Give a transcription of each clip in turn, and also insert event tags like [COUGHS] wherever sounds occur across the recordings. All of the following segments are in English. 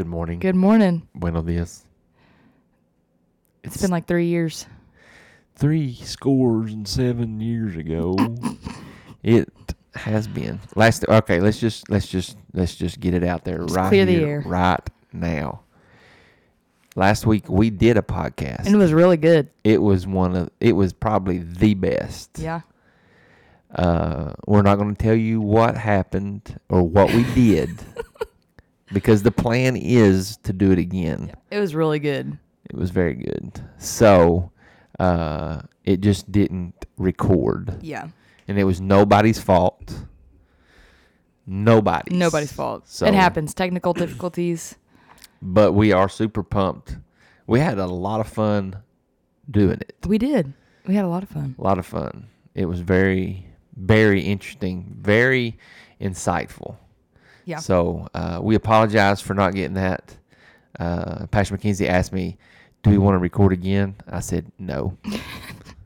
Good morning. Good morning. Buenos dias. it's been like three years. three scores and seven years ago. [LAUGHS] it has been last. Okay, let's just let's just let's just get it out there Just right clear the here, air. right now. Last week we did a podcast. And it was really good. it was one of it was probably the best. Yeah. Uh, we're not going to tell you what happened or what we did [LAUGHS] because the plan is to do it again. It was really good. It was very good. So, uh, it just didn't record, Yeah. and it was nobody's fault. Nobody's. Nobody's fault. So- it happens. Technical difficulties. But we are super pumped. We had a lot of fun doing it. We did. We had a lot of fun. A lot of fun. It was very, very interesting, very insightful. Yeah. So uh, we apologize for not getting that. Uh, Pastor McKenzie asked me, "Do we want to record again?" I said no.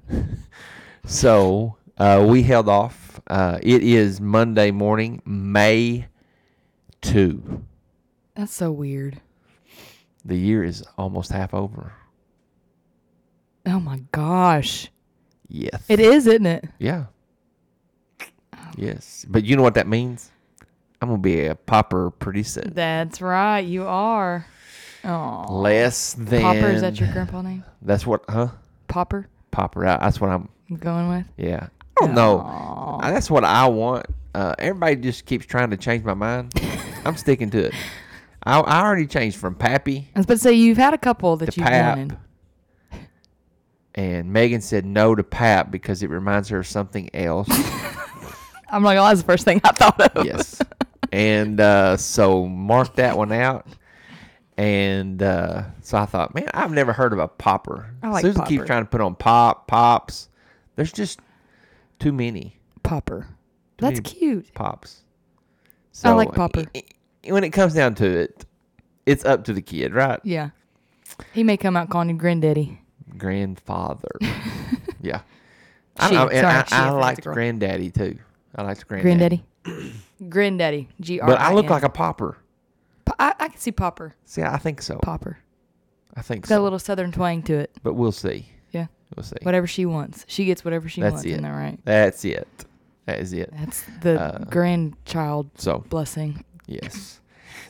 [LAUGHS] so uh, we held off. Uh, it is Monday morning, May two. That's so weird. The year is almost half over. Oh my gosh. Yes. It is, isn't it? Yeah. Yes. But you know what that means? I'm to be a popper pretty soon. That's right. You are. Oh. Less than. Popper, is that your grandpa name? [SIGHS] That's what, huh? Popper? Popper. I- That's what I'm, going with? yeah. I don't know. I- That's what I want. Uh, everybody just keeps trying to change my mind. [LAUGHS] I'm sticking to it. I, I already changed from Pappy I was about to say you've had a couple that you've Pap. wanted. And Megan said no to Pap because it reminds her of something else. [LAUGHS] I'm like, oh, that's the first thing I thought of. yes. [LAUGHS] And uh, so mark that one out. And uh, so I thought, man, I've never heard of a popper. I like Susan keeps trying to put on pop, pops. There's just too many Popper. That's many cute. pops. I like popper. i- i- when it comes down to it, it's up to the kid, right? Yeah. He may come out calling you granddaddy. Grandfather. [LAUGHS] yeah. I, She, don't know, sorry, I, I if it's a liked granddaddy too. I liked granddaddy. Granddaddy. [CLEARS THROAT] granddaddy. G R. But I look like a popper. I, I can see Popper. See, I think so. Popper. I think got a little southern twang to it. But we'll see. Yeah. We'll see. Whatever she wants. She gets whatever she That's wants. it. Isn't that right? That's it. That is it. That's the Uh, grandchild So, blessing. yes.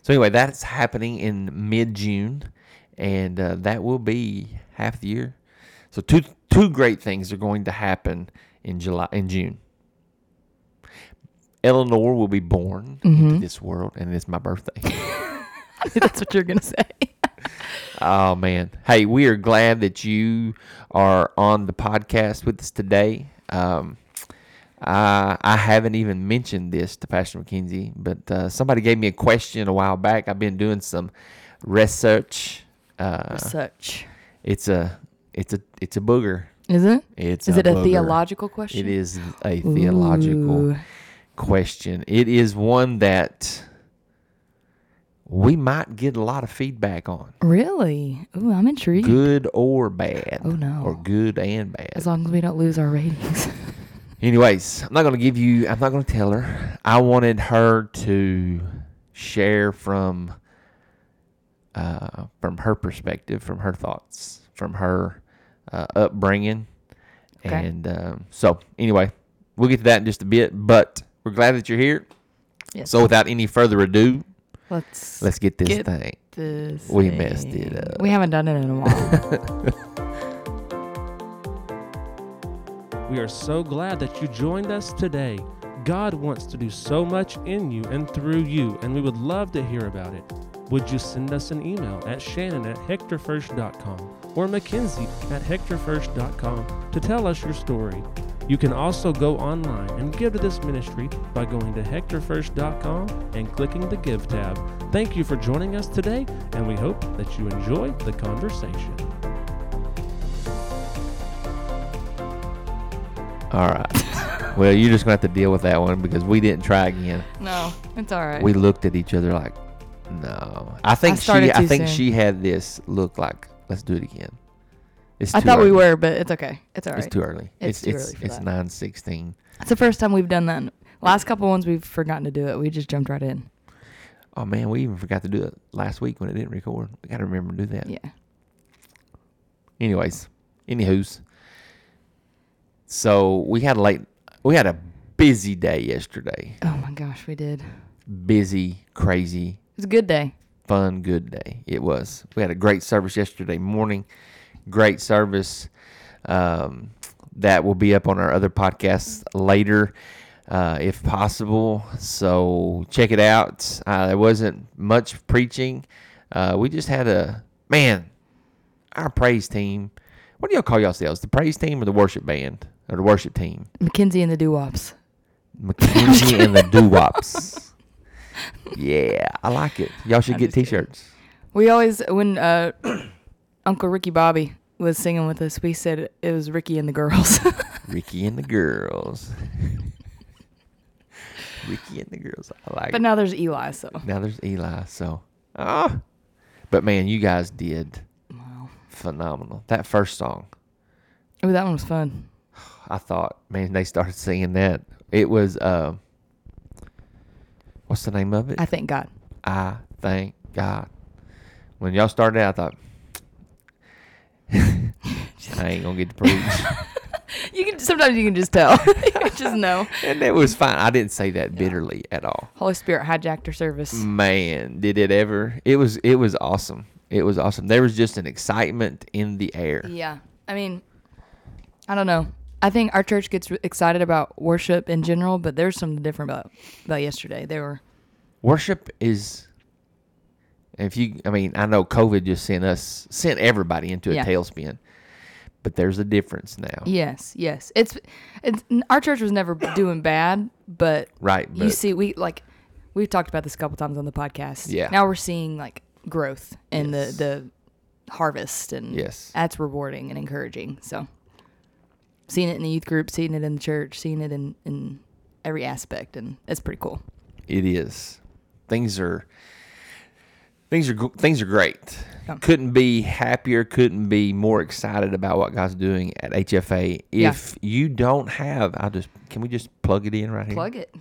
So, anyway, that's happening in mid June, and uh, that will be half the year. So, two two great things are going to happen in July in June. Eleanor will be born into Mhm. this world, and it's my birthday. [LAUGHS] [LAUGHS] That's what you're gonna say. [LAUGHS] Oh man. Hey, we are glad that you are on the podcast with us today. Um, I I haven't even mentioned this to Pastor McKenzie, but uh, somebody gave me a question a while back. I've been doing some research. Uh, Such. it's a it's a it's a booger. Is it? It's Is it a booger. theological question? It is a theological Ooh. Question. It is one that we might get a lot of feedback on. Really? Ooh, I'm intrigued. good or bad. Oh, no. Or good and bad. As long as we don't lose our ratings. [LAUGHS] Anyways, I'm not gonna give you. I'm not gonna tell her. I wanted her to share from, uh, from her perspective, from her thoughts, from her uh, upbringing, Okay. and um, so anyway, we'll get to that in just a bit. But we're glad that you're here. Yes. So without any further ado, let's let's get this Get- thing. this. we messed it up. We haven't done it in a while. [LAUGHS] We are so glad that you joined us today. God wants to do so much in you and through you, and we would love to hear about it. Would you send us an email at shannon at hectorfirst.com or mackenzie at hectorfirst.com to tell us your story? You can also go online and give to this ministry by going to hectorfirst.com and clicking the Give tab. Thank you for joining us today, and we hope that you enjoy the conversation. All right. [LAUGHS] well, you're just gonna have to deal with that one because we didn't try again. no, it's all right. We looked at each other like, no. I think started she. I think soon. she had this look like, let's do it again. It's I thought we were, but it's okay. It's all right. It's too early. It's It's too it's early for it's that. nine sixteen. It's the first time we've done that. Last couple ones we've forgotten to do it. We just jumped right in. Oh man, we even forgot to do it last week when it didn't record. We got to remember to do that. Yeah. Anyways, anywho's. So we had a late, we had a busy day yesterday. Oh my gosh, we did. Busy, crazy, It was a good day. fun, good day. It was. We had a great service yesterday morning. Great service. Um, that will be up on our other podcasts later, uh, if possible. So check it out. Uh, there wasn't much preaching. Uh, we just had a man. Our praise team. What do y'all call yourselves? The praise team or the worship band or the worship team? Mackenzie and the Doo-Wops. Mackenzie and the [LAUGHS] Doo Wops. Yeah, I like it. Y'all should I'm get. T-shirts. We always, when uh, Uncle Ricky Bobby was singing with us, we said it was Ricky and the girls. [LAUGHS] Ricky and the girls. [LAUGHS] Ricky and the girls. I like but now there's Eli, so. Now there's Eli. So, ah, but man, you guys did Wow. phenomenal. That first song, Oh, that one was fun. I thought, man, they started singing that. It was, uh, what's the name of it? I thank God. I thank God. When y'all started out, I thought, I ain't gonna get to preach. [LAUGHS] You can sometimes you can just tell. [LAUGHS] you just know. and it was fine. I didn't say that bitterly at all. Holy Spirit hijacked our service. Man, did it ever? It was it was awesome. It was awesome. There was just an excitement in the air. Yeah. I mean, I don't know. I think our church gets excited about worship in general, but there's something different about about yesterday. They were Worship is if you I mean, I know COVID just sent us sent everybody into a Yeah. tailspin. But there's a difference now. yes, yes. It's it's our church was never [COUGHS] doing bad, but Right. you see we like we've talked about this a couple times on the podcast. Yeah. Now we're seeing like growth in Yes. the the harvest and Yes. that's rewarding and encouraging. So seeing it in the youth group, seeing it in the church, seeing it in in every aspect and it's pretty cool. It is. Things are things are things are great. Yeah. Couldn't be happier. Couldn't be more excited about what God's doing at HFA. Yeah. If you don't have, I'll just can we just plug it in right here? Plug it.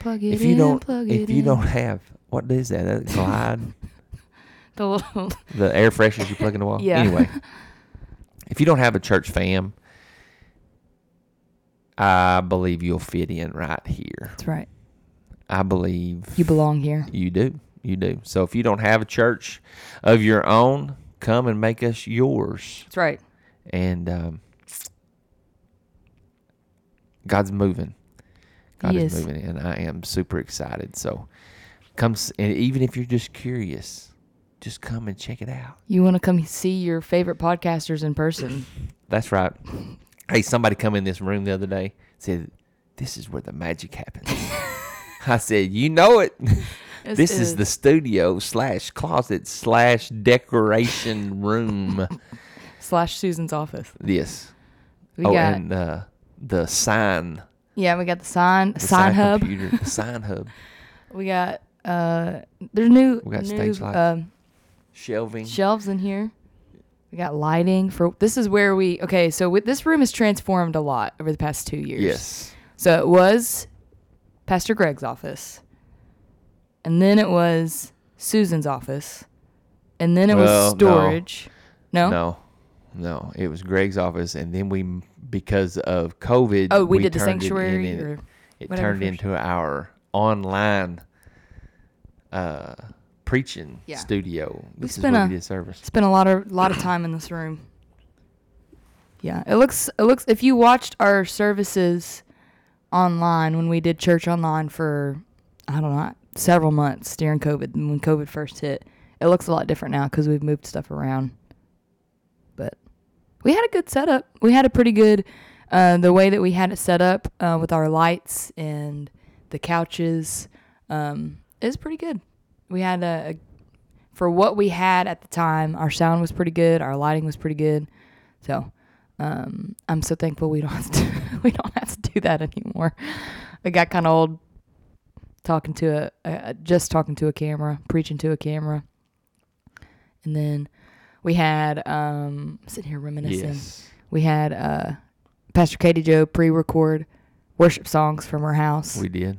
Plug it If you in, don't, plug if it you in. don't have, what is that? That [LAUGHS] Glade, the little the air fresheners you plug in the wall. Yeah. Anyway, [LAUGHS] if you don't have a church fam, I believe you'll fit in right here. That's right. I believe You belong here. You do. You do. So if you don't have a church of your own, come and make us yours. That's right. And um, God's moving. God is. is. moving, and I am super excited. So come, and even if you're just curious, just come and check it out. You want to come see your favorite podcasters in person. [CLEARS THROAT] That's right. [LAUGHS] Hey, somebody come in this room the other day said, "This is where the magic happens." [LAUGHS] I said, "You know it." [LAUGHS] This this is is- the studio slash closet slash decoration [LAUGHS] room. slash Susan's office. Yes. We oh, got and uh, the sign, yeah, we got the sign the sign, hub. computer, the sign hub, [LAUGHS] We got uh there's new We got new stage lights. um, shelving. shelves in here. We got lighting for this is where we okay, so with, this room has transformed a lot over the past 2 years. yes. So it was Pastor Greg's office. And then it was Susan's office. And then it Well, was storage. No? No. No, it was Greg's office, and then we, because of COVID, Oh, we, did the turned it in sanctuary or it turned first. into our online uh, preaching Yeah. studio. This is spent where a- we did service. spent a lot of lot of time in this room. Yeah, it looks it looks if you watched our services online when we did church online for I don't know several months during COVID when COVID first hit, it looks a lot different now because we've moved stuff around. But we had a good setup. We had a pretty good uh, the way that we had it set up uh, with our lights and the couches um, is pretty good. We had a, a for what we had at the time, our sound was pretty good, our lighting was pretty good. So um, I'm so thankful we don't have to, [LAUGHS] we don't have to do that anymore. It got kind of old talking to a, a just talking to a camera, preaching to a camera, and then we had um, sitting here reminiscing. Yes. We had uh, Pastor Katie Joe pre-record worship songs from her house, We did.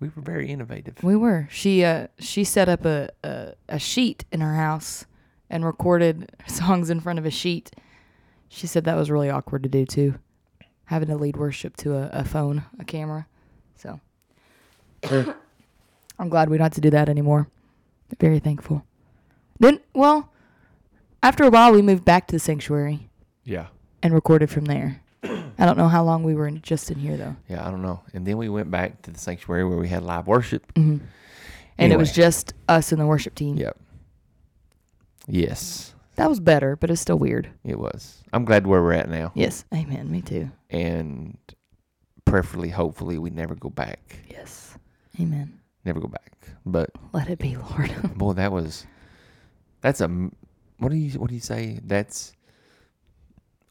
We were very innovative. We were. She uh she set up a, a a sheet in her house and recorded [LAUGHS] songs in front of a sheet. She said that was really awkward to do too, having to lead worship to a, a phone, a camera. So [COUGHS] I'm glad we don't have to do that anymore. Very thankful. Then, well, after a while, we moved back to the sanctuary Yeah. and recorded from there. I don't know how long we were in, just in here though. Yeah, I don't know. And then we went back to the sanctuary where we had live worship. Mm-hmm. And it was just us and the worship team. Yep. Yes, That was better, but it's still weird. it was. I'm glad where we're at now. Yes. Amen. Me too. And preferably, hopefully, we never go back. Yes. Amen. Never go back. But Let it be, Lord. [LAUGHS] boy, that was that's a what do you what do you say? That's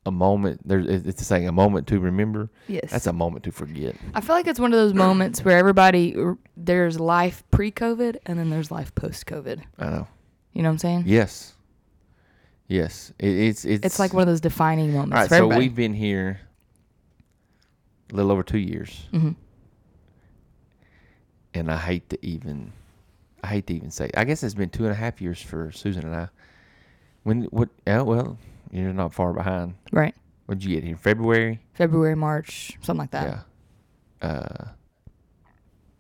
a moment. There's it's saying a moment to remember. yes. That's a moment to forget. I feel like it's one of those moments where everybody there's life pre-COVID and then there's life post-COVID. I know. You know what I'm saying? Yes. Yes. It, it's it's It's like one of those defining moments all right. So we've been here a little over two years, hmm and I hate to even I hate to even say. I guess it's been two and a half years for Susan and I. When what? Yeah, well, you're not far behind. Right. When'd you get here? February. February, March, something like that. Yeah. Uh,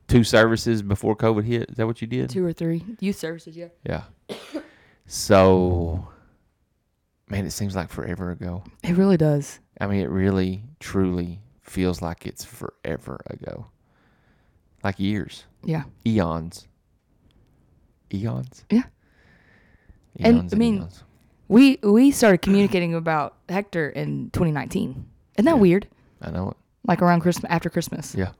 two services before COVID hit. Is that what you did? Two or three youth services. Yeah. Yeah. So, man, it seems like forever ago. It really does. I mean, it really, truly feels like it's forever ago. Like years, Yeah. eons, eons. Yeah. And, Eons I mean, eons. We we started communicating about Hector in 2019. Isn't that Yeah. weird? I know it. Like around Christmas, after Christmas. Yeah.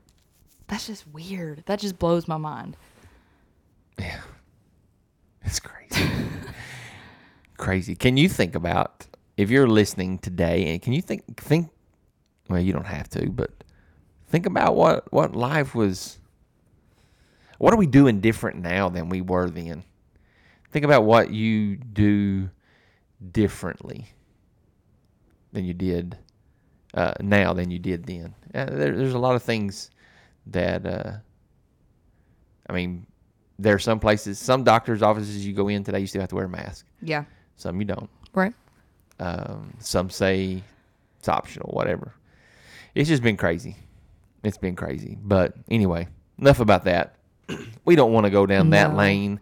That's just weird. That just blows my mind. Yeah. It's crazy. [LAUGHS] crazy. Can you think about if you're listening today and can you think think well you don't have to, but think about what what life was what are we doing different now than we were then? Think about what you do differently than you did uh, now than you did then. Uh, there, there's a lot of things that uh, I mean, there are some places, some doctors' offices you go in today, you still have to wear a mask. Yeah. Some you don't. Right. Um, some say it's optional, whatever. It's just been crazy. It's been crazy. But anyway, enough about that. [CLEARS THROAT] we don't want to go down that lane,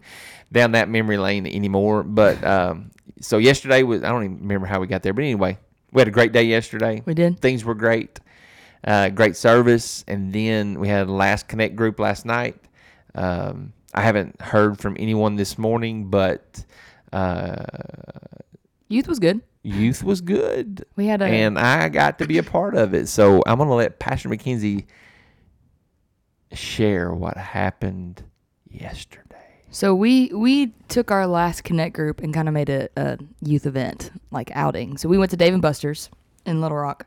down that memory lane anymore. But um, so yesterday was, I don't even remember how we got there. But anyway, we had a great day yesterday We did. things were great. Uh, great service, and then we had a last connect group last night. Um, I haven't heard from anyone this morning, but uh, Youth was good. youth was good, We had a and I got to be a part of it. So I'm gonna let Pastor McKenzie share what happened yesterday. So we we took our last connect group and kind of made a, a youth event like outing. So we went to Dave and Buster's in Little Rock.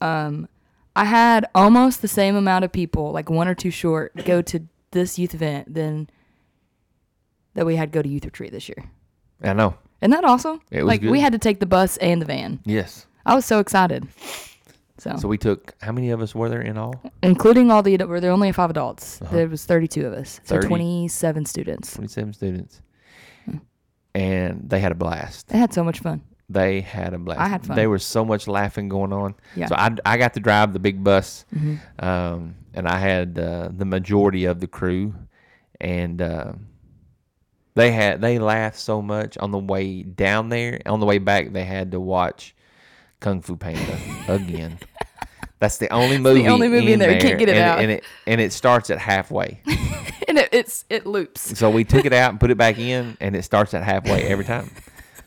Um, I had almost the same amount of people, like one or two short, go to this youth event than that we had go to youth retreat this year. I know. Isn't that awesome? It was like good. we had to take the bus and the van. Yes. I was so excited. So, So we took how many of us were there in all? including all the were there only five adults. Uh-huh. There was 32 of us. So 27 students. 27 students, Hmm. and they had a blast. They had so much fun. They had a blast. I had fun. There was so much laughing going on. Yeah. So I, I got to drive the big bus, hmm um, and I had uh, the majority of the crew, and uh, they had they laughed so much on the way down there. On the way back, they had to watch Kung Fu Panda [LAUGHS] again. That's the only movie. only movie in there. You can't get it and out. and it and it starts at halfway. [LAUGHS] and it, it's it loops. So we took it out and put it back in, [LAUGHS] and it starts at halfway every time.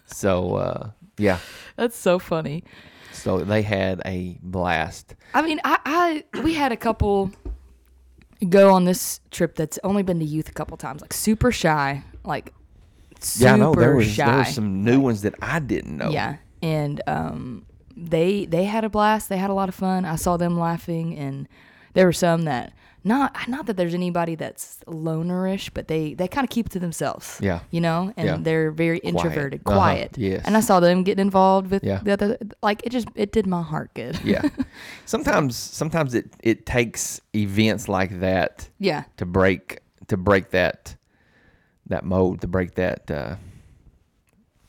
So uh, yeah, That's so funny. so they had a blast. I mean, I, I we had a couple go on this trip that's only been to youth a couple times, like super shy, like super yeah, I know there was shy. there were some new ones that I didn't know. Yeah, and um, they they had a blast. They had a lot of fun. I saw them laughing, and there were some that not not that there's anybody that's lonerish, but they they kind of keep to themselves. Yeah. You know, and Yeah. they're very introverted, Uh-huh. quiet. Yes. And I saw them getting involved with Yeah. the other like it just it did my heart good. yeah. [LAUGHS] Sometimes sometimes it it takes events like that yeah. to break to break that that mold to break that uh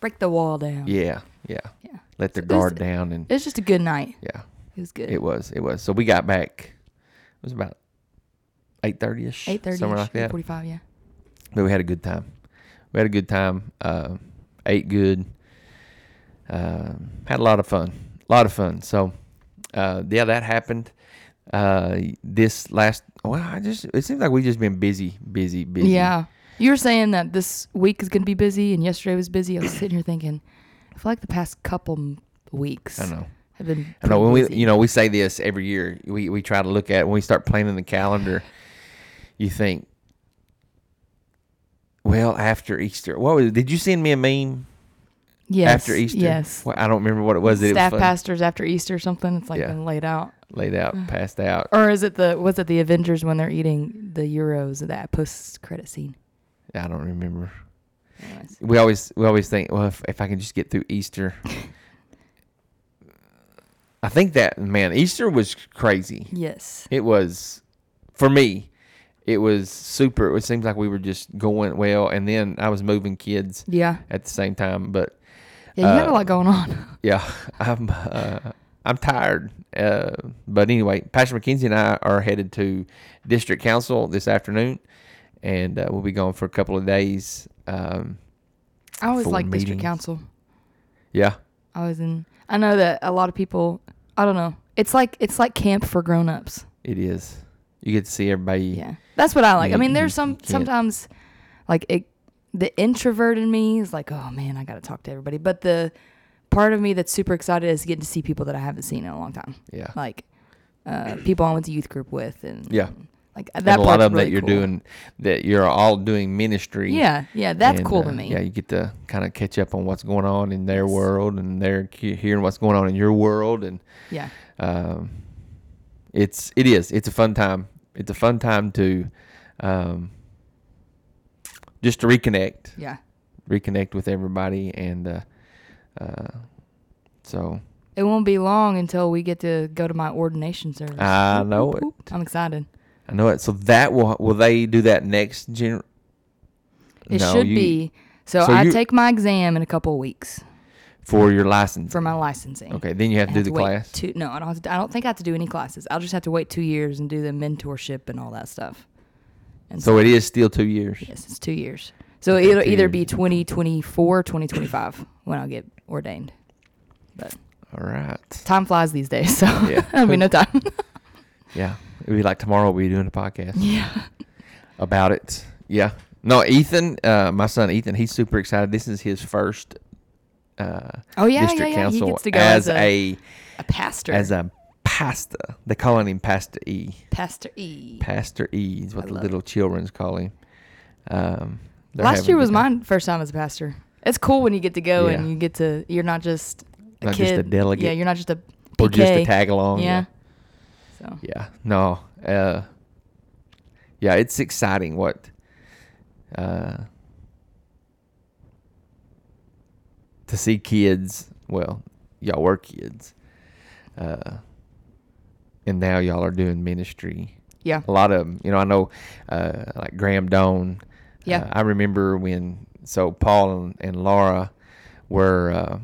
Break the wall down. yeah yeah Yeah. Let their So it was- guard down and It was just a good night. yeah It was good. it was it was so we got back it was about 8.30 ish Eight thirty, somewhere like that forty five. Yeah. but we had a good time we had a good time uh, ate good um, had a lot of fun a lot of fun so uh, yeah that happened uh, this last well I just it seems like we've just been busy busy busy Yeah. You were saying that this week is going to be busy, and yesterday was busy. I was sitting here thinking, I feel like the past couple weeks I know have been. I know when we you know we say this every year. We we try to look at when we start planning the calendar. You think, well, after Easter, what was? Did you send me a meme yes, after Easter? Yes. Well, I don't remember what it was. That it was Staff pastors after Easter or something. It's like Yeah. been laid out. laid out, passed out. Or is it the was it the Avengers when they're eating the gyros that post credit scene? I don't remember. Anyways. We always we always think, well, if if I can just get through Easter. [LAUGHS] I think that man, Easter was crazy. Yes. It was for me. It was super. It seems like we were just going well, and then I was moving kids Yeah. at the same time. But Yeah, you had Uh, a lot going on. [LAUGHS] yeah, I'm uh, I'm tired. Uh, but anyway, Pastor McKenzie and I are headed to district council this afternoon, and uh, we'll be gone for a couple of days. Um, I always like district council. yeah, I was in. I know that a lot of people. I don't know. It's like it's like camp for grown ups. it is. You get to see everybody. Yeah, that's what I like. I mean, there's some sometimes, like it, the introvert in me is like, oh man, I got to talk to everybody. But the part of me that's super excited is getting to see people that I haven't seen in a long time, Yeah. like uh, people I went to youth group with, and Yeah. Like that. and a lot of them really that you're cool. doing, that you're all doing ministry. Yeah, yeah, that's And, cool uh, to me. Yeah, you get to kind of catch up on what's going on in their world, and they're hearing what's going on in your world, and yeah, um, it's it is it's a fun time. It's a fun time to um, just to reconnect, yeah. reconnect with everybody, and uh, uh, so It won't be long until we get to go to my ordination service. I know whoop, it. I'm excited. I know it. So that will will they do that next gen? It No, should you- be. So, so I you- take my exam in a couple of weeks for your license. for my licensing. okay, then you have I to do the wait class. Two, no, I don't. Have to, I don't think I have to do any classes. I'll just have to wait two years and do the mentorship and all that stuff. And So it is still two years. yes, it's two years. So Okay, it'll either years. be 2024, 2025 when I'll get ordained. But All right. time flies these days, so Yeah. [LAUGHS] there'll be no time. Yeah, it'd be like tomorrow we'll be doing a podcast yeah. about it. Yeah. No, Ethan, uh, my son Ethan, he's super excited. This is his first uh, Oh yeah, yeah, district yeah. He council gets to go as, as, a, a a pastor. as a pastor. They're calling him Pastor E. pastor E. Pastor E is what I the little children's call him. Um, Last year was my first time as a pastor. It's cool when you get to go and you get to. You're not just a Not kid. just a delegate Yeah, you're not just a or just a tag along. Yeah. So Yeah. No. Uh, yeah, it's exciting what uh, to see kids. Well, y'all were kids, uh, and now y'all are doing ministry. yeah, A lot of 'em, you know, I know, uh, like Graham Doan. Yeah. Uh, I remember when so Paul and, and Laura were.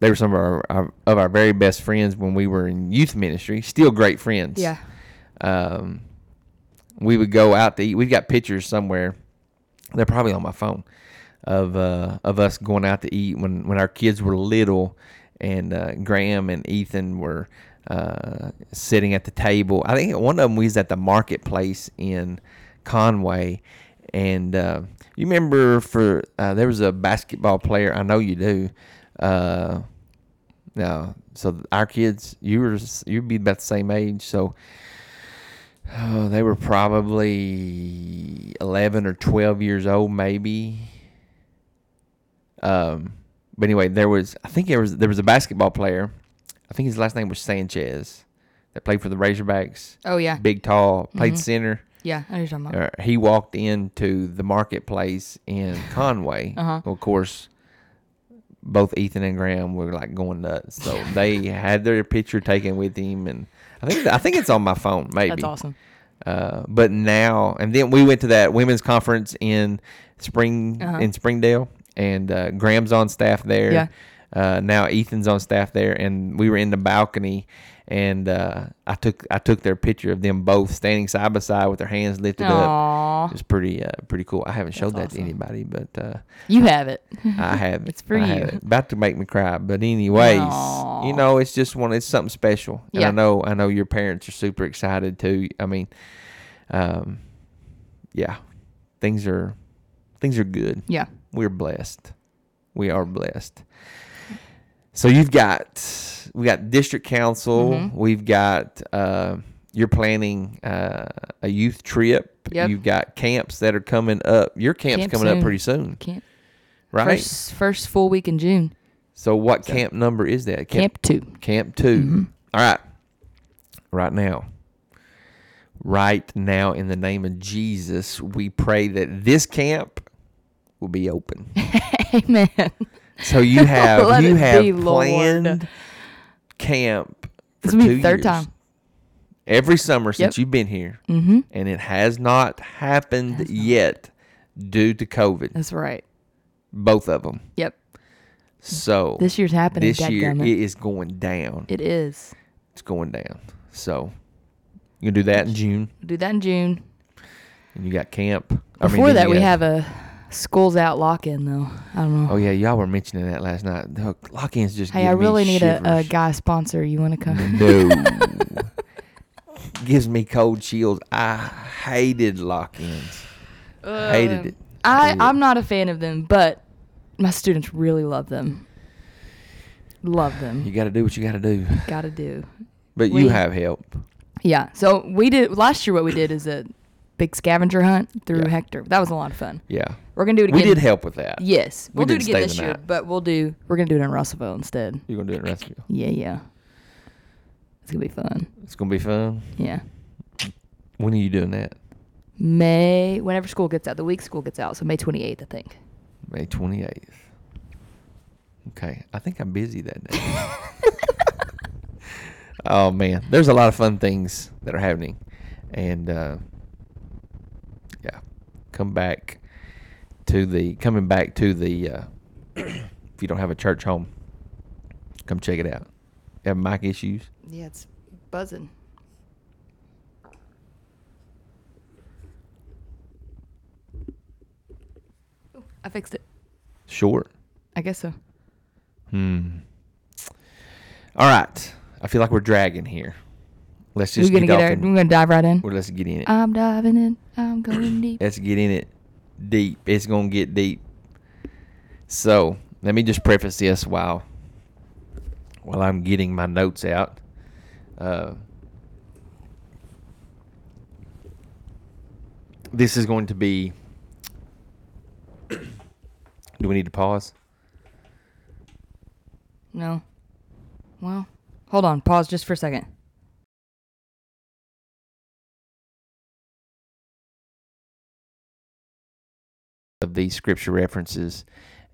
They were some of our, our of our very best friends when we were in youth ministry. Still great friends yeah, um, we would go out to eat. We've got pictures somewhere. They're probably on my phone of uh, of us going out to eat when when our kids were little, and uh, Graham and Ethan were uh, sitting at the table. I think one of them was at the marketplace in Conway, and uh, you remember for uh, there was a basketball player. I know you do. Uh, no, so our kids, you were you'd be about the same age, so. Oh, they were probably 11 or 12 years old, maybe. Um, but anyway, there was, I think there was, there was a basketball player. I think his last name was Sanchez. that played for the Razorbacks, Oh yeah, big, tall, played Mhm. center. yeah. I know you're talking about. Uh, he walked into the marketplace in Conway. Uh-huh. Of course, both Ethan and Graham were like going nuts. So [LAUGHS] they had their picture taken with him, and I think I think it's on my phone, maybe. That's awesome. Uh, but now and then we went to that women's conference in spring Uh-huh. in Springdale, and uh, Graham's on staff there. Yeah. Uh, now Ethan's on staff there, and we were in the balcony, and uh, I took I took their picture of them both standing side by side with their hands lifted up. Aw, It's pretty uh, pretty cool. I haven't showed that awesome. to anybody, but uh, you have it. I have. [LAUGHS] It. it's for I you. it. About to make me cry, but anyways, Aw. you know, it's just one. It's something special, and I know I know your parents are super excited too. I mean, um, yeah, things are things are good. Yeah. We're blessed. We are blessed. So you've got we got district council. Mhm. We've got uh, you're planning uh, a youth trip. Yep. You've got camps that are coming up. Your camp's Camp coming up pretty soon, Camp right? first first full week in June. So what So- camp number is that? Camp two. Camp 2 Mhm. All right. Right now. Right now, in the name of Jesus, we pray that this camp will be open. [LAUGHS] Amen. So you [LAUGHS] have you have be, Lord. Camp This will be the third years. time. Every summer since Yep. you've been here, Mm-hmm. and it has not happened not. yet due to COVID. That's right. Both of them. Yep. So This year's happening. this year it is going down. it is. It's going down. So you can do that in June, do that in June. and you got camp. I mean, Before that, we have a schools out lock in though. I don't know. Oh yeah, y'all were mentioning that last night. Lock-ins just. hey, I really need a, a guy sponsor. You want to come? No. [LAUGHS] Gives me cold chills. I hated lock-ins. Um, hated it. I Hated it. I'm not a fan of them, but my students really love them. Love them. You got to do what you got to do. Got to do. But We- you have help. Yeah. So we did last year. What we did is a big scavenger hunt through Yeah. Hector. That was a lot of fun. Yeah, We're gonna do it again. we did help with that. Yes, We we'll do it again this year, night. but we'll do we're gonna do it in Russellville instead. You're gonna do it in Rescue. Yeah, yeah. It's gonna be fun. It's gonna be fun. Yeah. When are you doing that? May whenever school gets out, the week school gets out, so May 28th, I think. May 28th. Okay, I think I'm busy that day. [LAUGHS] oh man, there's a lot of fun things that are happening, and uh, come back to the coming back to the. Uh, [CLEARS THROAT] if you don't have a church home, come check it out. You have mic issues? Yeah, it's buzzing. Ooh, I fixed it. Short. I guess so. Hmm. All right. I feel like we're dragging here. Let's We're just gonna get, get our, we're gonna dive right in. well, let's get in it. I'm diving in. I'm going deep. Let's get in it deep. It's gonna get deep. So let me just preface this while while I'm getting my notes out. Uh, this is going to be. [COUGHS] Do we need to pause? No. Well, hold on. Pause just for a second. Of these scripture references,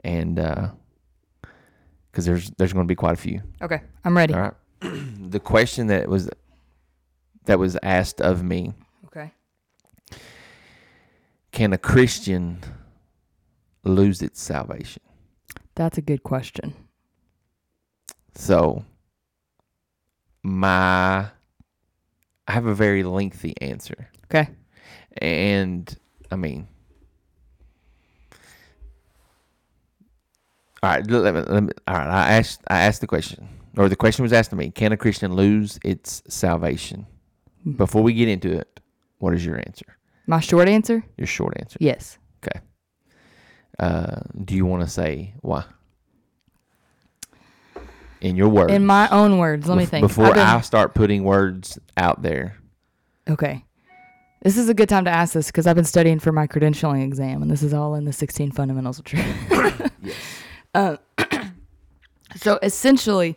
and uh, because there's there's going to be quite a few. Okay, I'm ready. All right. [CLEARS THROAT] the question that was that was asked of me: Okay. Can a Christian lose its salvation? That's a good question. So, my I have a very lengthy answer, Okay. and I mean, all right. Let me, let me, all right. I asked. I asked the question, or the question was asked to me: Can a Christian lose its salvation? Before we get into it, what is your answer? My short answer? Your short answer. Yes. Okay. Uh, do you want to say why? In your words. In my own words, let me think. Before been- I start putting words out there. Okay. This is a good time to ask this because I've been studying for my credentialing exam, and this is all in the 16 fundamentals of truth. Yes. [LAUGHS] Uh, [CLEARS THROAT] so essentially,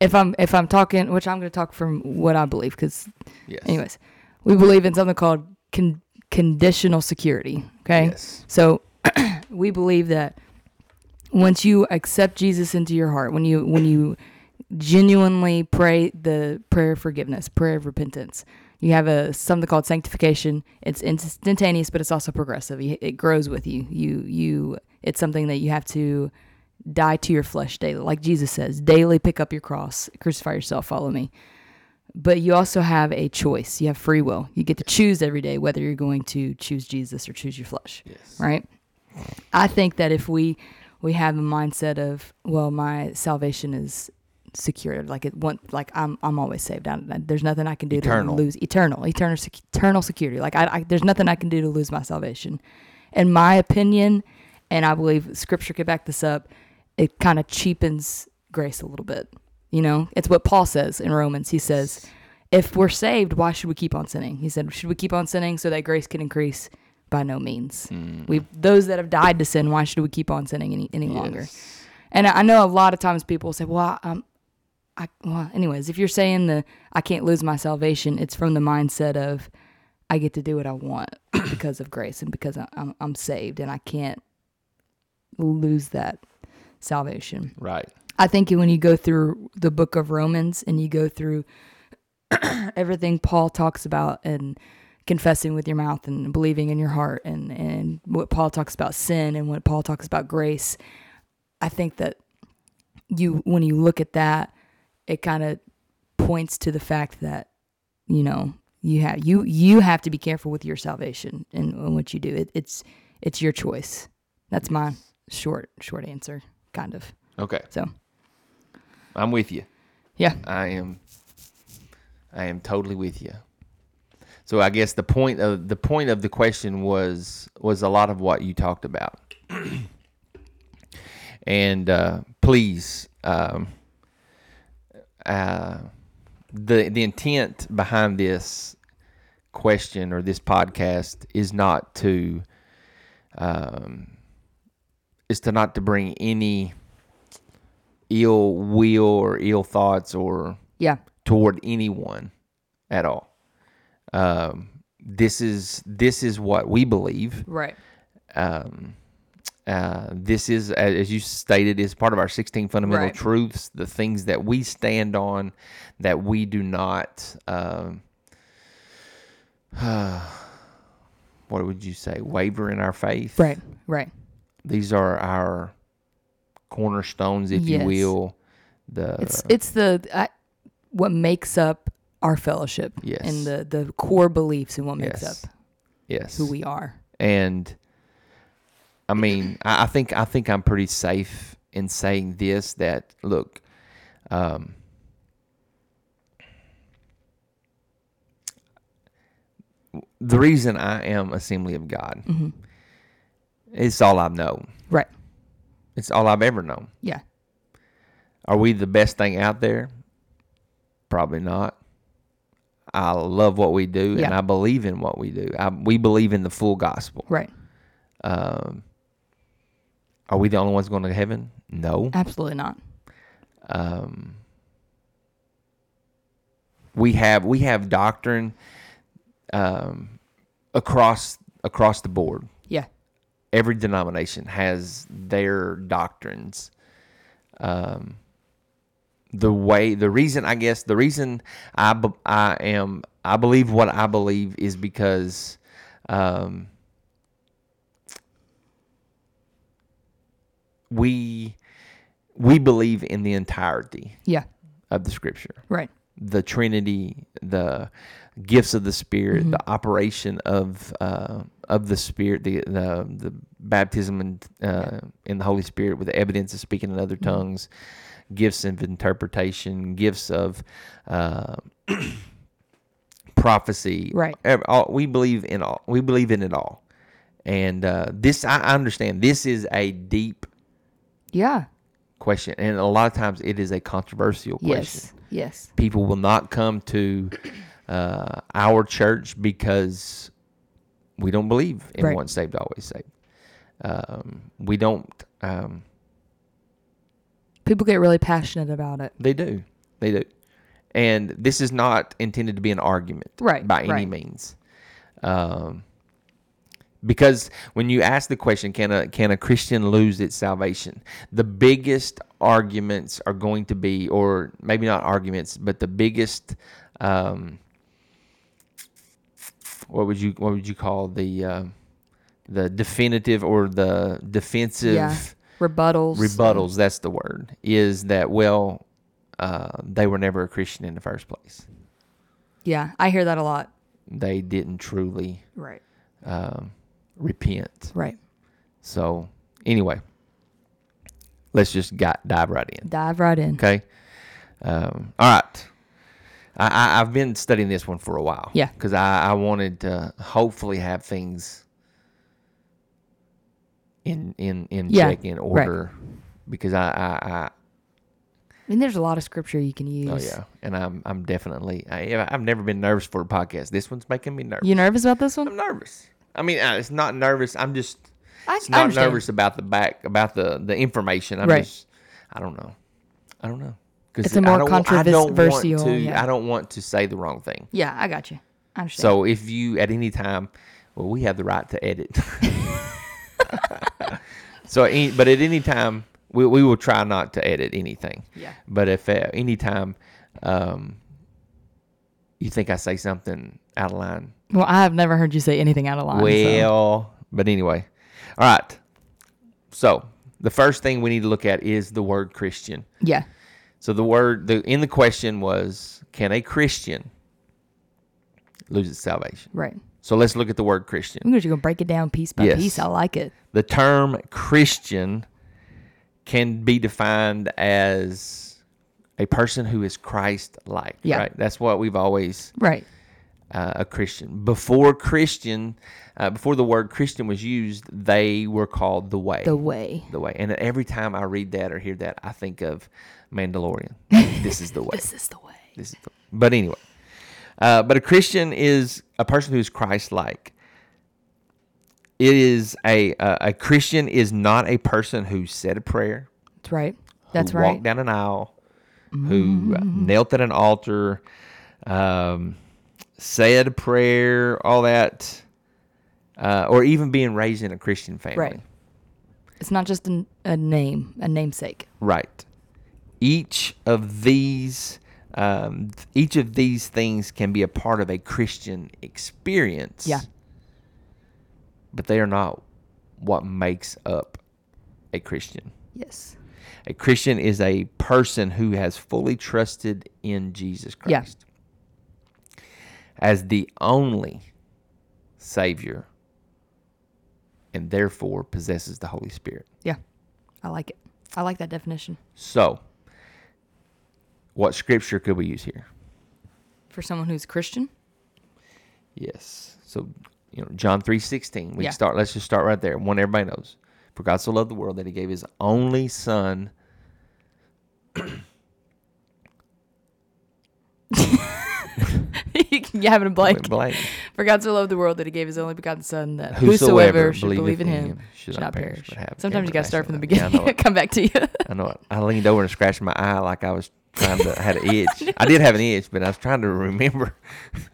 if I'm if I'm talking, which I'm going to talk from what I believe, because Yes. anyways, we believe in something called con- conditional security. Okay, Yes. so [CLEARS THROAT] we believe that once you accept Jesus into your heart, when you when you genuinely pray the prayer of forgiveness, prayer of repentance, you have a something called sanctification. It's instantaneous, but it's also progressive. It grows with you. You you. It's something that you have to die to your flesh daily, like Jesus says, daily pick up your cross, crucify yourself, follow me. But you also have a choice. You have free will. You get to choose every day whether you're going to choose Jesus or choose your flesh Yes. right? I think that if we we have a mindset of well, my salvation is secured, like it want like I'm I'm always saved. I, there's nothing I can do Eternal. to lose eternal, eternal, sec- eternal security. Like I, I there's nothing I can do to lose my salvation. In my opinion, and I believe Scripture could back this up, it kind of cheapens grace a little bit. You know, it's what Paul says in Romans. He says, if we're saved, why should we keep on sinning? He said, should we keep on sinning so that grace can increase? By no means. Mm. We those that have died to sin, why should we keep on sinning any, any longer? And I I know a lot of times people say, "Well, I- um, I well, anyways, if you're saying the I can't lose my salvation, it's from the mindset of I get to do what I want [CLEARS THROAT] because of grace and because I- I'm I'm saved and I can't lose that salvation." Right. I think when you go through the book of Romans and you go through [CLEARS THROAT] everything Paul talks about and confessing with your mouth and believing in your heart and, and what Paul talks about sin and what Paul talks about grace, I think that you when you look at that, it kind of points to the fact that, you know, you have you you have to be careful with your salvation and, and what you do. It, it's it's your choice. That's my short short answer, kind of. Okay. So I'm with you. yeah. I am. I am totally with you. So I guess the point of the point of the question was was a lot of what you talked about, [CLEARS THROAT] and uh, please, um, uh, the the intent behind this question or this podcast is not to um, is to not to bring any ill will or ill thoughts or Yeah. toward anyone at all. Um, this is this is what we believe. Right. Um, uh, this is, as you stated, is part of our 16 fundamental Right. truths, the things that we stand on, that we do not. Um, [SIGHS] what would you say? Waver in our faith. Right. Right. These are our cornerstones, if Yes. you will. The It's it's the I, what makes up our fellowship Yes. and the the core beliefs and what makes Yes. up yes, who we are. and I mean, I, I think I think I'm pretty safe in saying this. That look, um, the reason I am Assembly of God, Mm-hmm. it's all I've known. Right. It's all I've ever known. Yeah. Are we the best thing out there? Probably not. I love what we do, and I believe in what we do. I, we believe in the full gospel. Right. Um, are we the only ones going to heaven? No. Absolutely not. Um, we have we have doctrine um, across across the board. Yeah. Every denomination has their doctrines. Um, the way the reason I guess the reason I I am I believe what I believe is because um, we we believe in the entirety Yeah. of the scripture Right. the trinity the gifts of the spirit Mm-hmm. the operation of uh, of the spirit the the, the baptism and uh, in the holy spirit with the evidence of speaking in other Mm-hmm. tongues gifts of interpretation gifts of uh, [CLEARS THROAT] prophecy Right. Ev- all, we believe in all we believe in it all and uh, this I I understand this is a deep Yeah. question and a lot of times it is a controversial question Yes. Yes. people will not come to uh, our church because we don't believe in Right. once saved always saved um, we don't um, People get really passionate about it. they do They do. And this is not intended to be an argument Right, by any right. means. Um, because when you ask the question, can a can a Christian lose its salvation? The biggest arguments are going to be, or maybe not arguments, but the biggest, um, what would you what would you call the uh, the definitive or the defensive Yeah. Rebuttals. rebuttals? That's the word. Is that well, uh, they were never a Christian in the first place. Yeah, I hear that a lot. They didn't truly Right. um, repent. Right. So anyway, let's just got, dive right in. Dive right in. Okay. Um, all right. I, I, I've been studying this one for a while. Yeah. Because I, I wanted to hopefully have things in in in Yeah, check in right. order. Because I, I, I I mean, there's a lot of scripture you can use. oh yeah, and I'm I'm definitely I, I've never been nervous for a podcast. This one's making me nervous. You nervous about this one? I'm nervous. I mean, it's not nervous. I'm just I, it's I not understand. nervous about the back about the the information. I'm Right. just I don't know. I don't know. 'Cause It's a I more don't wa- I don't want controversial, to. yeah. I don't want to say the wrong thing. Yeah, I got you. I understand. So if you at any time, well, we have the right to edit. [LAUGHS] so, but at any time, we we will try not to edit anything. yeah. But if at any time, um, you think I say something out of line, Well, I have never heard you say anything out of line. so- well, but anyway, all right. So the first thing we need to look at is the word Christian. yeah. So the word the in the question was, can a Christian lose its salvation? Right. So let's look at the word Christian. We're just gonna break it down piece by Yes. piece. I like it. The term Christian can be defined as a person who is Christ-like. Yeah. Right. That's what we've always Right. Uh, a Christian. Before Christian, uh, before the word Christian was used, they were called the way. The way. The way. And every time I read that or hear that, I think of Mandalorian. [LAUGHS] this is the way. This is the way. This is the, but anyway, uh, but a Christian is a person who is Christ-like. It is a uh, a Christian is not a person who said a prayer, That's right. That's who right. walked down an aisle, who uh, knelt at an altar, um, said a prayer, all that, uh, or even being raised in a Christian family. Right. It's not just a, a name, a namesake. Right. Each of these, um, each of these things can be a part of a Christian experience. Yeah. But they are not what makes up a Christian. Yes. A Christian is a person who has fully trusted in Jesus Christ. Yeah. As the only Savior and therefore possesses the Holy Spirit. Yeah. I like it. I like that definition. So, what scripture could we use here? For someone who's Christian. Yes. So, you know, John 3:16. We Yeah. start let's just start right there. One everybody knows. For God so loved the world that he gave his only son [CLEARS THROAT] [LAUGHS] you having a blank. blank, [LAUGHS] For God so loved the world that he gave his only begotten son that Whosoever whosoever, should believe in him him should not perish. Sometimes you got to start from the beginning. Yeah. [LAUGHS] Come back to you. I know it. I leaned over and scratched my eye like I was trying to had an itch. I did have an itch, but I was trying to remember.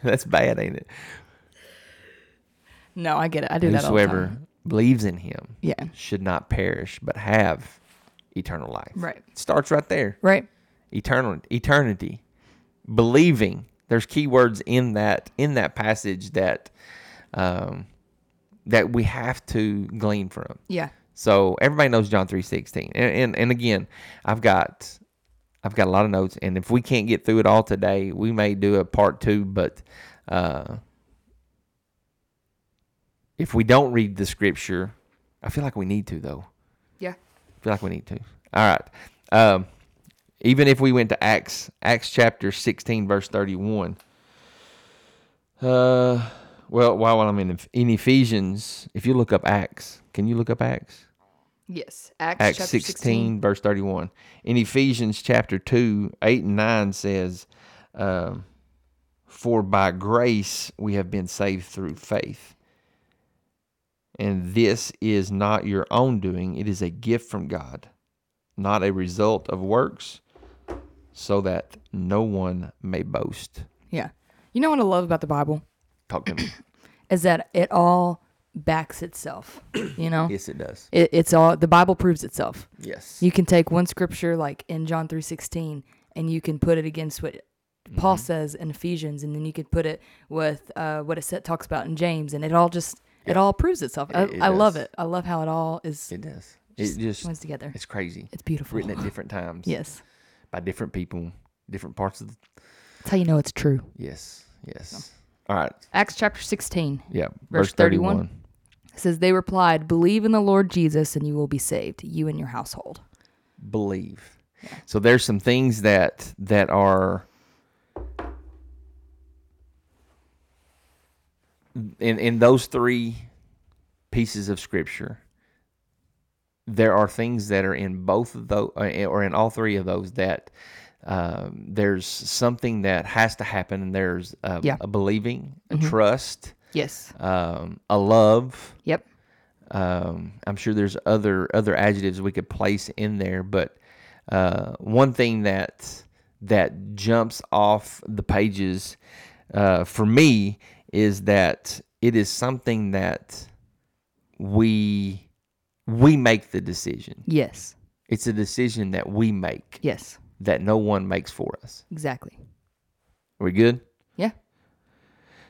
That's bad, ain't it? no, I get it. I do that all the Whosoever believes in him Yeah. should not perish, but have eternal life. Right. It starts right there. Right. eternal eternity believing there's keywords in that in that passage that um that we have to glean from Yeah. so everybody knows john 3.16 and, and and again i've got i've got a lot of notes and if we can't get through it all today we may do a part two but uh if we don't read the scripture i feel like we need to though Yeah. I feel like we need to. All right. Um, even if we went to Acts, Acts chapter 16, verse 31. Uh, well, while I'm in, in Ephesians, if you look up Acts, can you look up Acts? Yes. Acts, Acts chapter 16, 16. verse 31. In Ephesians chapter 2, 8 and 9 says, um, For by grace we have been saved through faith. And this is not your own doing, it is a gift from God, not a result of works, so that no one may boast. Yeah. You know what I love about the Bible Talk to me. [CLEARS THROAT] is that it all backs itself. You know, yes, it does. it, it's all the Bible proves itself. Yes. You can take one scripture like in John three sixteen, and you can put it against what Paul Mm-hmm. says in Ephesians, and then you could put it with uh, what it talks about in James, and it all just it all proves itself. I, It- it I love it. I love how it all is it does. just It just comes together. it's crazy. It's beautiful. Written at different [LAUGHS] times. Yes, By different people, different parts of the that's how you know it's true. Yes. Yes. All right. Acts chapter sixteen. Yeah. Verse Verse 31. It says they replied, "Believe in the Lord Jesus, and you will be saved, you and your household." Believe. So there's some things that that are in in those three pieces of scripture. There are things that are in both of those, or in all three of those, that um, there's something that has to happen. And there's a, Yeah. a believing, a trust, Yes. um, a love, Yep. um, I'm sure there's other other adjectives we could place in there, but uh, one thing that that jumps off the pages uh, for me is that it is something that we we make the decision. Yes. It's a decision that we make Yes. that no one makes for us. Exactly. Are we good? Yeah.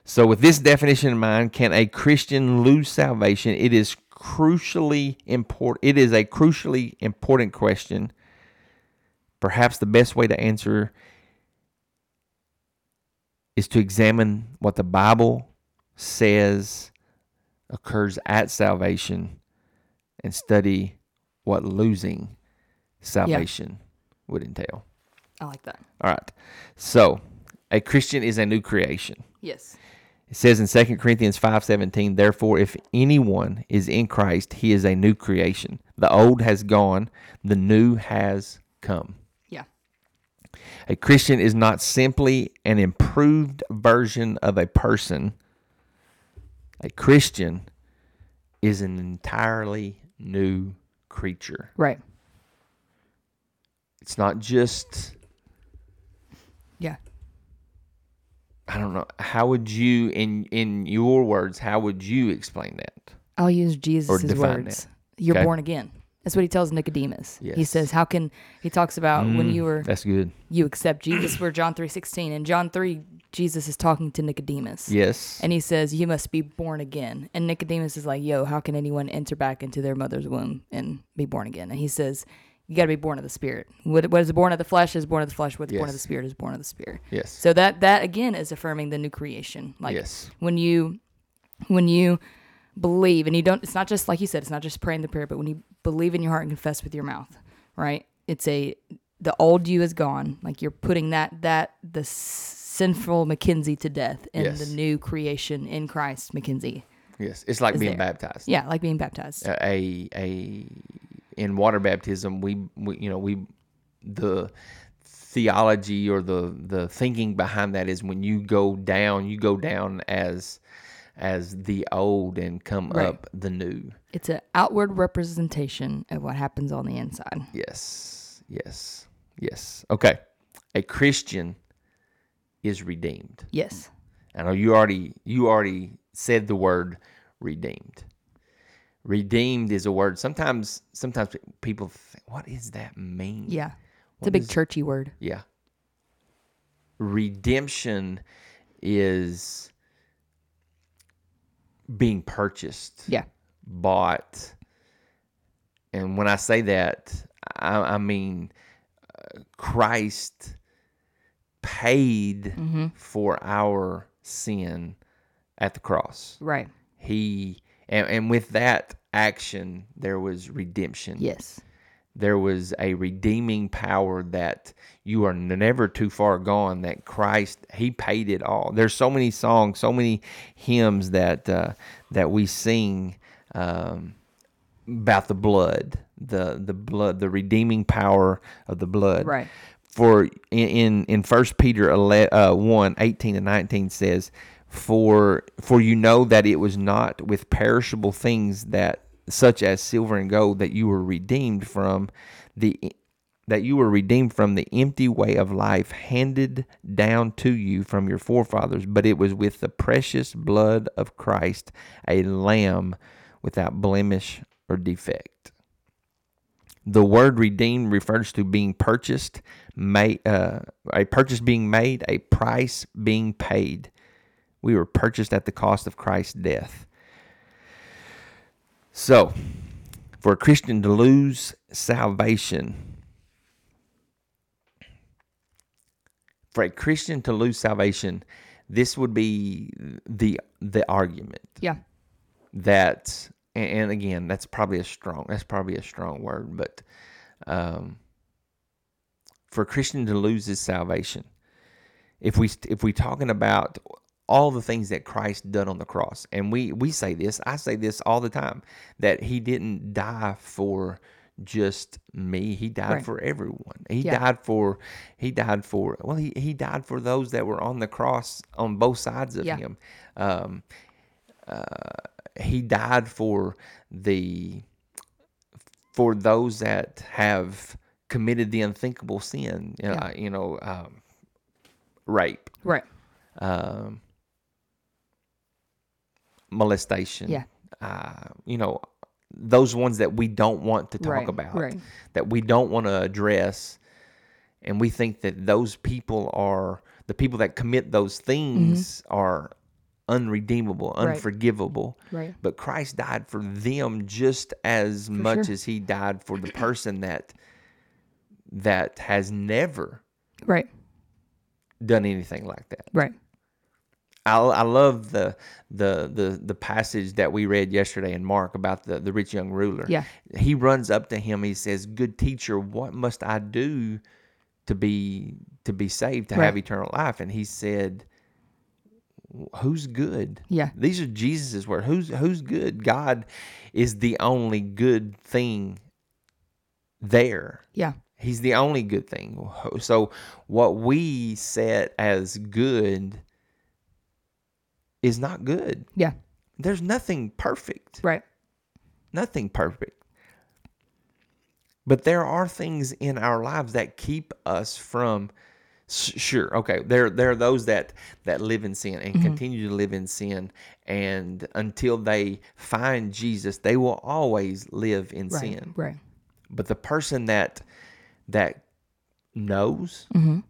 So, with this definition in mind, can a Christian lose salvation? It is crucially important. It is a crucially important question. Perhaps the best way to answer is to examine what the Bible says occurs at salvation and study what losing salvation would entail. I like that. All right. So, a Christian is a new creation. Yes. It says in 2 Corinthians 5:17, "Therefore if anyone is in Christ, he is a new creation. The old has gone, the new has come." Yeah. A Christian is not simply an improved version of a person. A Christian is an entirely new creature. Right. It's not just Yeah. I don't know. How would you in in your words, how would you explain that? I'll use Jesus' words. You're Okay. born again. That's what he tells Nicodemus. He says, "How can?" He talks about when Mm, you were That's good. you accept Jesus. We're John three sixteen, and John three, Jesus is talking to Nicodemus, Yes. and he says, "You must be born again." And Nicodemus is like, "Yo, how can anyone enter back into their mother's womb and be born again?" And he says, "You got to be born of the Spirit. What, what is born of the flesh is born of the flesh. What's born of the Spirit is born of the Spirit." yes. So that that again is affirming the new creation. Like yes. when you when you believe and you don't it's not just like you said it's not just praying the prayer but when you believe in your heart and confess with your mouth right it's a the old you is gone like you're putting that that the sinful mackenzie to death and Yes. the new creation in christ mackenzie Yes. It's like being there. baptized. yeah like being baptized A a in water baptism, we, we you know we the theology or the the thinking behind that is when you go down, you go down as as the old and come Right. up the new. it's an outward representation of what happens on the inside Yes. Yes. Yes. Okay. A Christian is redeemed. yes I know you already you already said the word redeemed. Redeemed is a word. Sometimes sometimes people think, what does that mean? yeah it's What a big is- churchy word Yeah. Redemption is being purchased, yeah bought. And when I say that, I, I mean uh, Christ paid mm-hmm. for our sin at the cross. right He and, and with that action there was redemption. yes There was a redeeming power that you are never too far gone that Christ he paid it all. There's so many songs, so many hymns that uh, that we sing um, about the blood, the the blood, the redeeming power of the blood right for in in, first peter 11, uh, 1 18 and 19 says for for you know that it was not with perishable things that such as silver and gold that you were redeemed from the that you were redeemed from the empty way of life handed down to you from your forefathers, but it was with the precious blood of Christ, a lamb without blemish or defect. The word redeemed refers to being purchased, made, uh, a purchase being made, a price being paid. We were purchased at the cost of Christ's death. So, for a Christian to lose salvation, for a Christian to lose salvation, this would be the the argument Yeah. that and, and again that's probably a strong that's probably a strong word but um, for a christian to lose his salvation if we if we talking about all the things that christ done on the cross and we we say this i say this all the time that he didn't die for just me he died Right. for everyone he Yeah. died for he died for well he, he died for those that were on the cross on both sides of Yeah. him um, he died for the for those that have committed the unthinkable sin you know, Yeah. you know um, rape Right. um, molestation Yeah. uh, you know those ones that we don't want to talk Right, about right. that we don't want to address and we think that those people are the people that commit those things are unredeemable. Right. unforgivable Right. but Christ died for them just as much sure. as he died for the person that that has never Right. done anything like that. Right. I, I love the, the the the passage that we read yesterday in Mark about the, the rich young ruler. Yeah. He runs up to him, he says, Good teacher, what must I do to be to be saved, to have eternal life? And he said, Who's good? Yeah. These are Jesus's words. Who's who's good? God is the only good thing there. Yeah. He's the only good thing. So what we set as good is not good. Yeah. There's nothing perfect. Right. Nothing perfect. But there are things in our lives that keep us from sure okay there there are those that that live in sin and continue to live in sin and until they find Jesus they will always live in Right. sin Right. but the person that that knows Mm-hmm.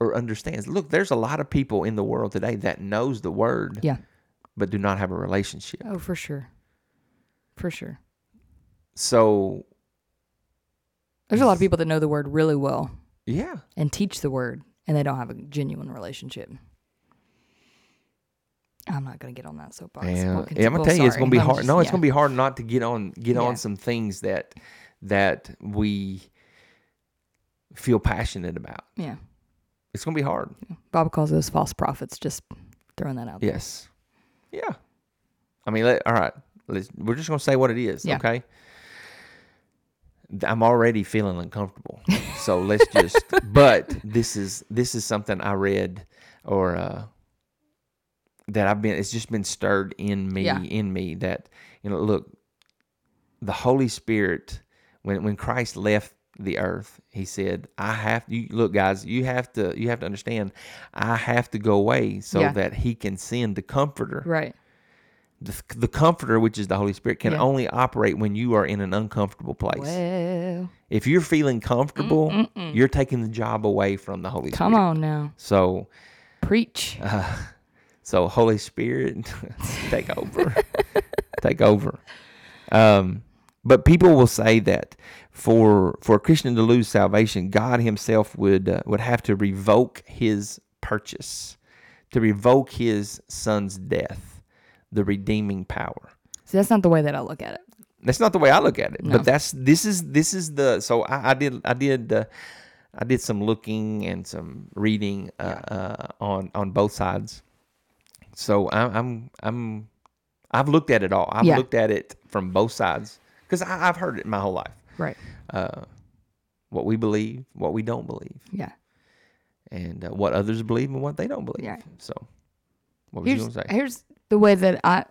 or understands look there's a lot of people in the world today that knows the word Yeah. but do not have a relationship Oh, for sure. For sure. so There's a lot of people that know the word really well yeah and teach the word, and they don't have a genuine relationship. I'm not gonna get on that soapbox. Yeah, We'll yeah, I'm gonna tell you, it's gonna be I'm hard. just- no, it's yeah. gonna be hard not to get on get Yeah. on some things that that we feel passionate about. Yeah. It's gonna be hard. Bob calls those false prophets. Just throwing that out there. Yes. Yeah. I mean, let, all right. Let's, we're just gonna say what it is. Okay. I'm already feeling uncomfortable, so let's just. [LAUGHS] but this is this is something I read or uh, that I've been. It's just been stirred in me Yeah. in me that you know. Look, the Holy Spirit when when Christ left the earth, he said, "I have you look, guys. You have to you have to understand. I have to go away so Yeah. that He can send the Comforter. Right. The, the Comforter, which is the Holy Spirit, can Yeah. only operate when you are in an uncomfortable place. Well, If you're feeling comfortable, you're taking the job away from the Holy come Spirit. Come on now, So, preach. uh, [LAUGHS] so Holy Spirit, [LAUGHS] take over, [LAUGHS] take over. Um, but people will say that for for a Christian to lose salvation, God Himself would uh, would have to revoke His purchase, to revoke His Son's death, the redeeming power. See, that's not the way that I look at it. That's not the way I look at it, No. but that's this is this is the so I, I did I did uh, I did some looking and some reading uh, uh, on on both sides. So I'm I'm I'm I've looked at it all. I've Yeah. looked at it from both sides because I've heard it my whole life. Right. Uh, what we believe, what we don't believe, Yeah. and uh, what others believe and what they don't believe. Yeah. So, what was you gonna say? here's the way that I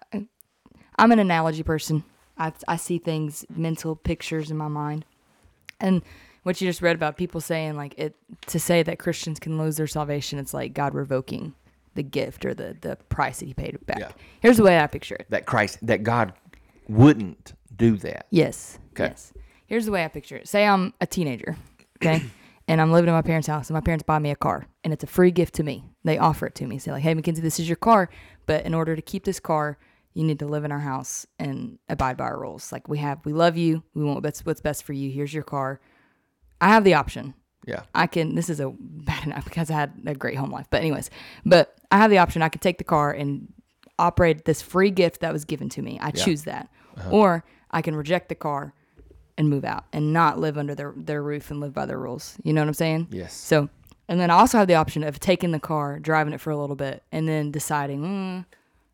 I'm an analogy person. I I see things, mental pictures in my mind, and what you just read about people saying like it to say that Christians can lose their salvation, it's like God revoking the gift or the the price that He paid back. Yeah. Here's the way I picture it. That Christ, that God wouldn't do that. Yes. Okay. Yes. Here's the way I picture it. Say I'm a teenager, okay, [COUGHS] and I'm living in my parents' house, and my parents buy me a car, and it's a free gift to me. They offer it to me. Say like, "Hey, Mackenzie, this is your car, but in order to keep this car, you need to live in our house and abide by our rules. Like we have, we love you. We want what's what's best for you. Here's your car. I have the option. Yeah. I can. This is a bad [LAUGHS] enough because I had a great home life. But anyways, but I have the option. I can take the car and operate this free gift that was given to me. I choose that, uh-huh. or I can reject the car and move out and not live under their their roof and live by their rules. You know what I'm saying? Yes. So, and then I also have the option of taking the car, driving it for a little bit, and then deciding, mm,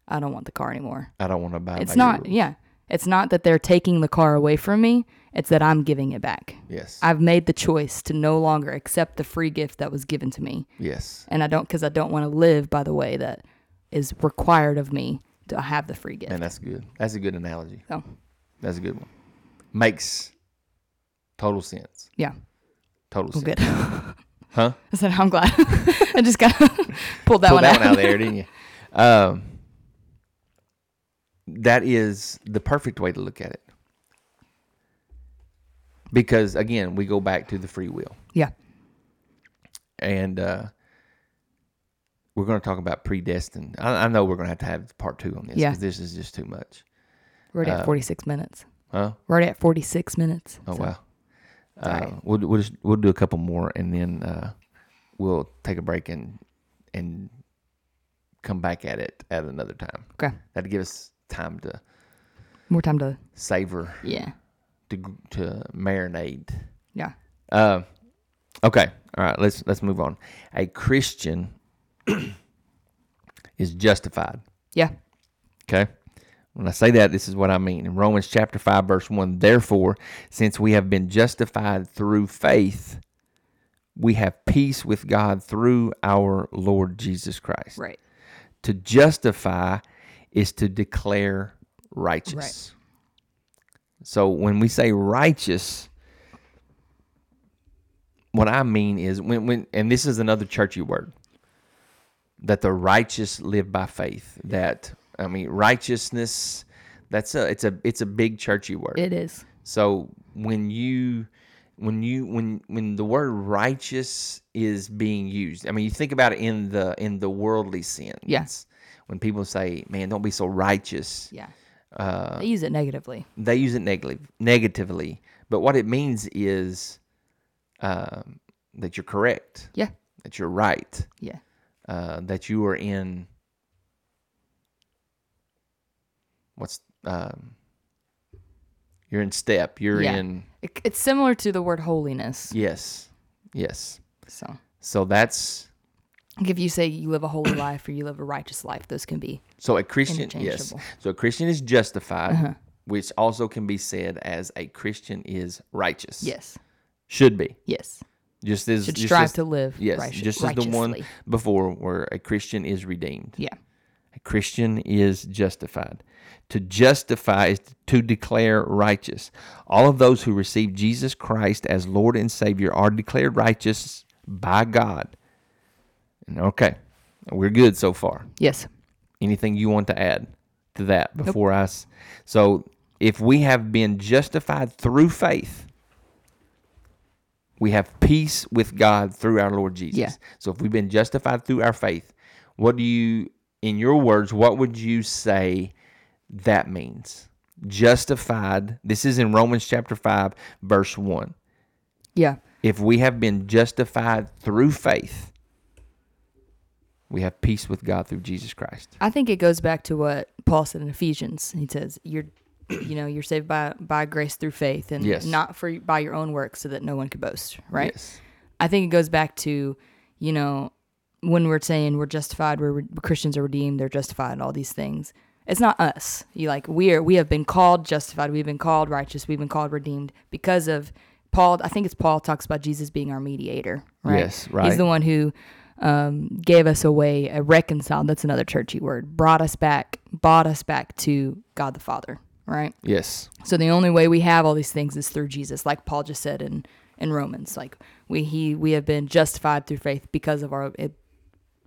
I don't want the car anymore. I don't want to buy. It's not. rules. Yeah. It's not that they're taking the car away from me. It's that I'm giving it back. Yes. I've made the choice to no longer accept the free gift that was given to me. yes. And I don't, because I don't want to live by the way that is required of me to have the free gift. And that's good. That's a good analogy. So, That's a good one. Makes total sense. yeah, Total well, sense. good. [LAUGHS] Huh? I said, I'm glad. [LAUGHS] I just got [LAUGHS] pulled that Pull one that out. one out there, didn't you? Um, that is the perfect way to look at it. Because again, we go back to the free will. Yeah. and uh, we're going to talk about predestined. I, I know we're going to have to have part two on this Yeah. because this is just too much. We're already Uh, at 46 minutes. Huh? We're already at 46 minutes. Oh so- wow. Uh, right. We'll we'll just we'll do a couple more and then uh, we'll take a break and and come back at it at another time. Okay. That'd give us time to More time to, savor yeah. to to marinate. Yeah. Uh, okay. All right. Let's let's move on. A Christian [CLEARS THROAT] is justified. Yeah. Okay. When I say that, this is what I mean. In Romans chapter 5, verse 1, therefore, since we have been justified through faith, we have peace with God through our Lord Jesus Christ. Right. To justify is to declare righteous. Right. So when we say righteous, what I mean is when when and this is another churchy word that the righteous live by faith. That I mean righteousness that's a it's a it's a big churchy word. It is. So when you when you when when the word righteous is being used, I mean you think about it in the in the worldly sense. Yeah. When people say, "Man, don't be so righteous," Yeah. uh, They use it negatively. they use it negative, negatively. But what it means is um, that you're correct, Yeah. that you're right, Yeah. uh, that you are in what's um, you're in step. You're Yeah. in It, it's similar to the word holiness. yes, yes. So, So that's like if you say you live a holy life or you live a righteous life, those can be. so a Christian. Yes. So a Christian is justified, Uh-huh. which also can be said as a Christian is righteous. Yes. should be Yes. just as Should just strive as- to live Yes, righteous, just as the one before where a Christian is redeemed. Yeah. A Christian is justified. To justify is to declare righteous. All of those who receive Jesus Christ as Lord and Savior are declared righteous by God. Okay, we're good so far. Yes. Anything you want to add to that before I? s- So, if we have been justified through faith, we have peace with God through our Lord Jesus. Yeah. So, if we've been justified through our faith, what do you, in your words, what would you say that means? Justified. This is in Romans chapter 5, verse 1. Yeah. If we have been justified through faith, we have peace with God through Jesus Christ. I think it goes back to what Paul said in Ephesians. He says, "You're, [CLEARS THROAT] you know, you're saved by by grace through faith, and Yes. not for by your own works, so that no one could boast." Right. Yes. I think it goes back to, you know, when we're saying we're justified, we're Christians are redeemed, they're justified, all these things. It's not us. You like we are. We have been called justified. We've been called righteous. We've been called redeemed because of Paul. I think it's Paul talks about Jesus being our mediator. Right. Yes, right. He's the one who um, gave us away, a reconciled. That's another churchy word. Brought us back, bought us back to God the Father. Right. Yes. So the only way we have all these things is through Jesus, like Paul just said in in Romans. Like we he we have been justified through faith because of our it,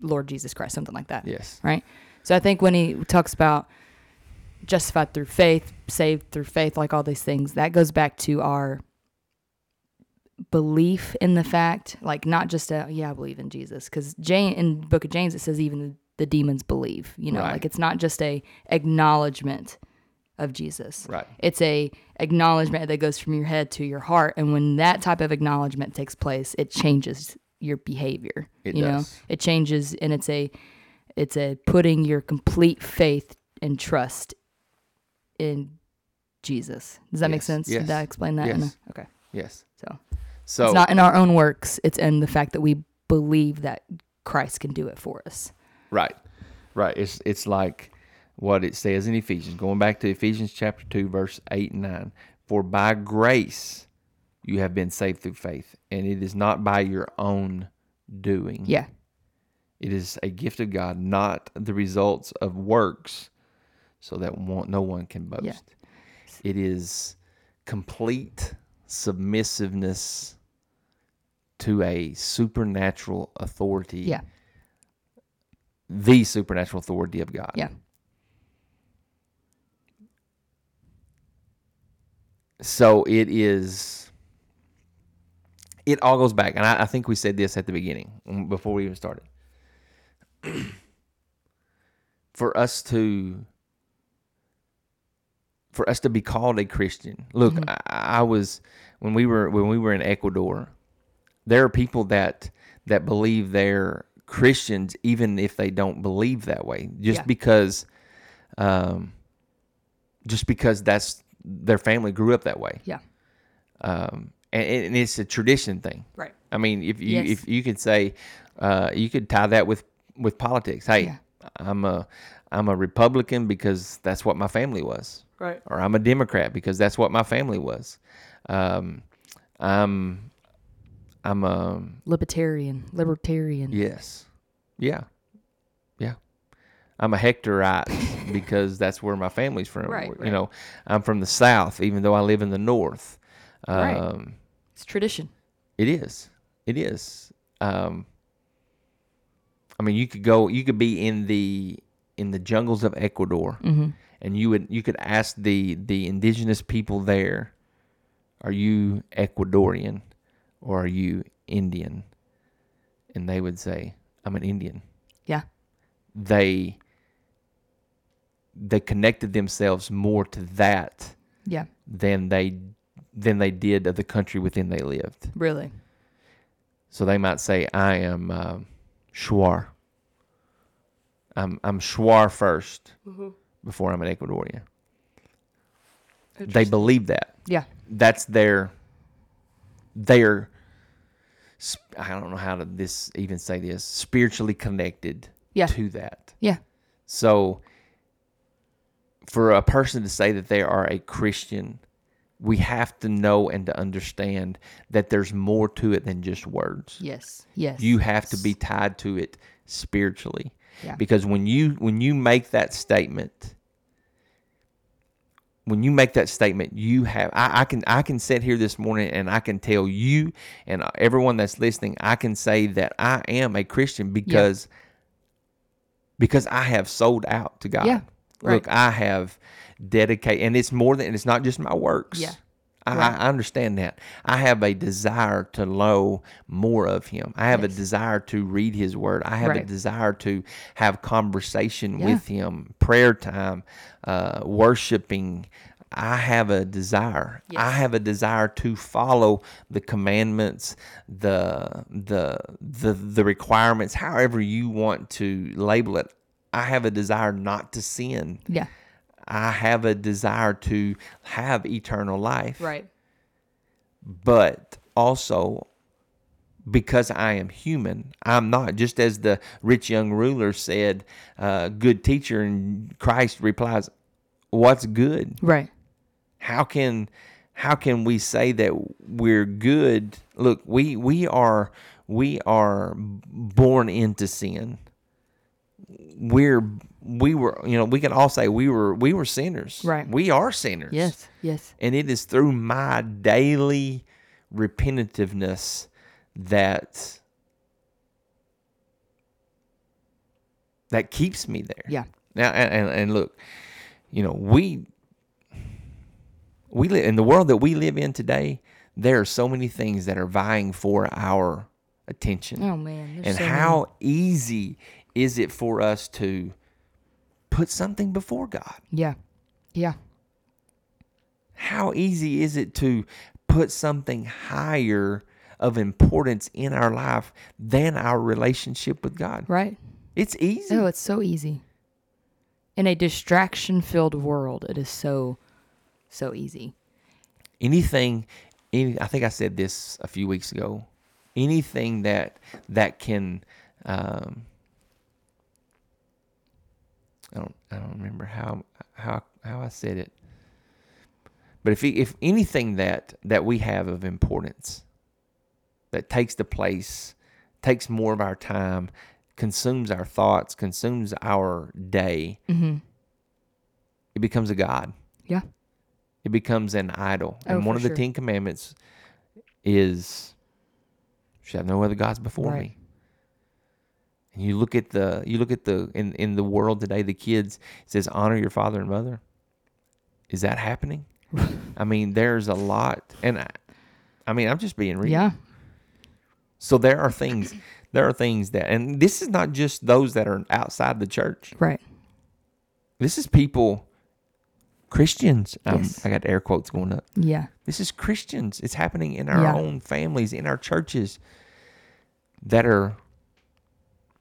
Lord Jesus Christ, something like that. Yes. Right. So I think when he talks about justified through faith, saved through faith, like all these things, that goes back to our belief in the fact, like not just a yeah, I believe in Jesus, because Jane in the Book of James it says even the, the demons believe. You know, Right. like it's not just a acknowledgement of Jesus. Right. It's a acknowledgement that goes from your head to your heart, and when that type of acknowledgement takes place, it changes your behavior. It you know, it changes, and it's a it's a putting your complete faith and trust in Jesus. Does that make sense? yes, Did I explain that? yes. a- okay. Yes. So, So it's not in our own works. It's in the fact that we believe that Christ can do it for us. Right. Right. It's it's like what it says in Ephesians, going back to Ephesians chapter two, verse eight and nine. For by grace you have been saved through faith, and it is not by your own doing. Yeah. It is a gift of God, not the results of works, so that one, no one can boast. Yeah. It is complete submissiveness to a supernatural authority Yeah. the supernatural authority of God. Yeah. So it is. It all goes back, and I, I think we said this at the beginning mm, before we even started. [CLEARS THROAT] for us to, for us to be called a Christian. Look, I, I was when we were when we were in Ecuador. There are people that that believe they're Christians even if they don't believe that way, just Yeah. because, um, just because that's their family grew up that way. Yeah. Um, and, and it's a tradition thing. Right. I mean, if you Yes. if you could say, uh, you could tie that with with politics. Hey, Yeah. I'm a I'm a Republican because that's what my family was, Right. or I'm a Democrat because that's what my family was. Um, I'm I'm a Libertarian. Libertarian. yes, yeah, yeah. I'm a Hectorite [LAUGHS] because that's where my family's from. Right, You right. know, I'm from the South, even though I live in the North. Right. It's tradition. It is. It is. Um, I mean, you could go. You could be in the in the jungles of Ecuador, Mm-hmm. and you would you could ask the the indigenous people there, "Are you Ecuadorian, or are you Indian?" And they would say, "I'm an Indian." Yeah. They they connected themselves more to that Yeah. than they than they did of the country within they lived. Really. So they might say, I am um, Shuar. I'm, I'm Shuar 1st before I'm an Ecuadorian. They believe that. Yeah. That's their, their, I don't know how to this even say this, spiritually connected Yeah. to that. Yeah. So for a person to say that they are a Christian, we have to know and to understand that there's more to it than just words. Yes. Yes. You have to be tied to it spiritually. Yeah. Because when you when you make that statement, when you make that statement, you have I, I can I can sit here this morning and I can tell you and everyone that's listening, I can say that I am a Christian because because I have sold out to God. Yeah, right. Look, I have dedicated, and it's more than it's not just my works. Yeah, I, right. I understand that. I have a desire to know more of Him. I have Yes. a desire to read His Word. I have a desire to have conversation Yeah. with Him, prayer time, uh, worshiping. I have a desire. I have a desire to follow the commandments, the the the the requirements, however you want to label it. I have a desire not to sin. Yeah. I have a desire to have eternal life. Right. But also because I am human, I'm not. Just as the rich young ruler said, uh, good teacher, and Christ replies, What's good? Right. how can how can we say that we're good look we we are we are born into sin we're we were you know we can all say we were we were sinners Right. we are sinners Yes. Yes. and it is through my daily repetitiveness that that keeps me there. Yeah. Now and, and, and look, you know, we we live in the world that we live in today, there are so many things that are vying for our attention. Oh man. and so how easy is it for us to put something before God? Yeah. Yeah. How easy is it to put something higher of importance in our life than our relationship with God? Right. It's easy. Oh, it's so easy. In a distraction filled world, it is so so easy. anything any, i think i said this a few weeks ago anything that that can um i don't i don't remember how how how i said it but if if anything that that we have of importance that takes the place takes more of our time consumes our thoughts consumes our day Mm-hmm. it becomes a god Yeah. it becomes an idol. Oh, and one of the sure. Ten Commandments is "You shall have no other gods before Right. me. And you look at the you look at the in, in the world today, the kids it says honor your father and mother. Is that happening? [LAUGHS] I mean, there's a lot, and I, I mean, I'm just being real. Yeah. So there are things, there are things that, and this is not just those that are outside the church. Right. This is people, Christians. Um, Yes. I got air quotes going up. Yeah. This is Christians. It's happening in our Yeah. own families, in our churches that are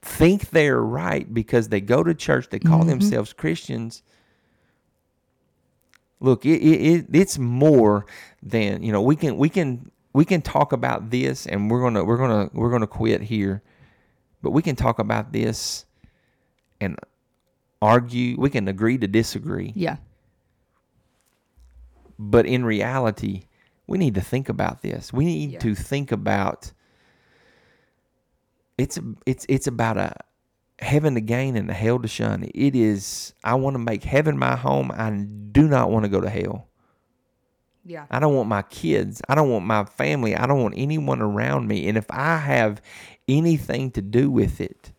think they're right because they go to church, they call Mhm. themselves Christians. Look, it, it, it it's more than you know. We can we can we can talk about this, and we're gonna we're gonna we're gonna quit here, but we can talk about this and argue. We can agree to disagree Yeah. But in reality, we need to think about this. We need Yeah. to think about it's it's it's about a heaven to gain and a hell to shun. It is I want to make heaven my home. I do not want to go to hell. Yeah. I don't want my kids. I don't want my family. I don't want anyone around me. And if I have anything to do with it,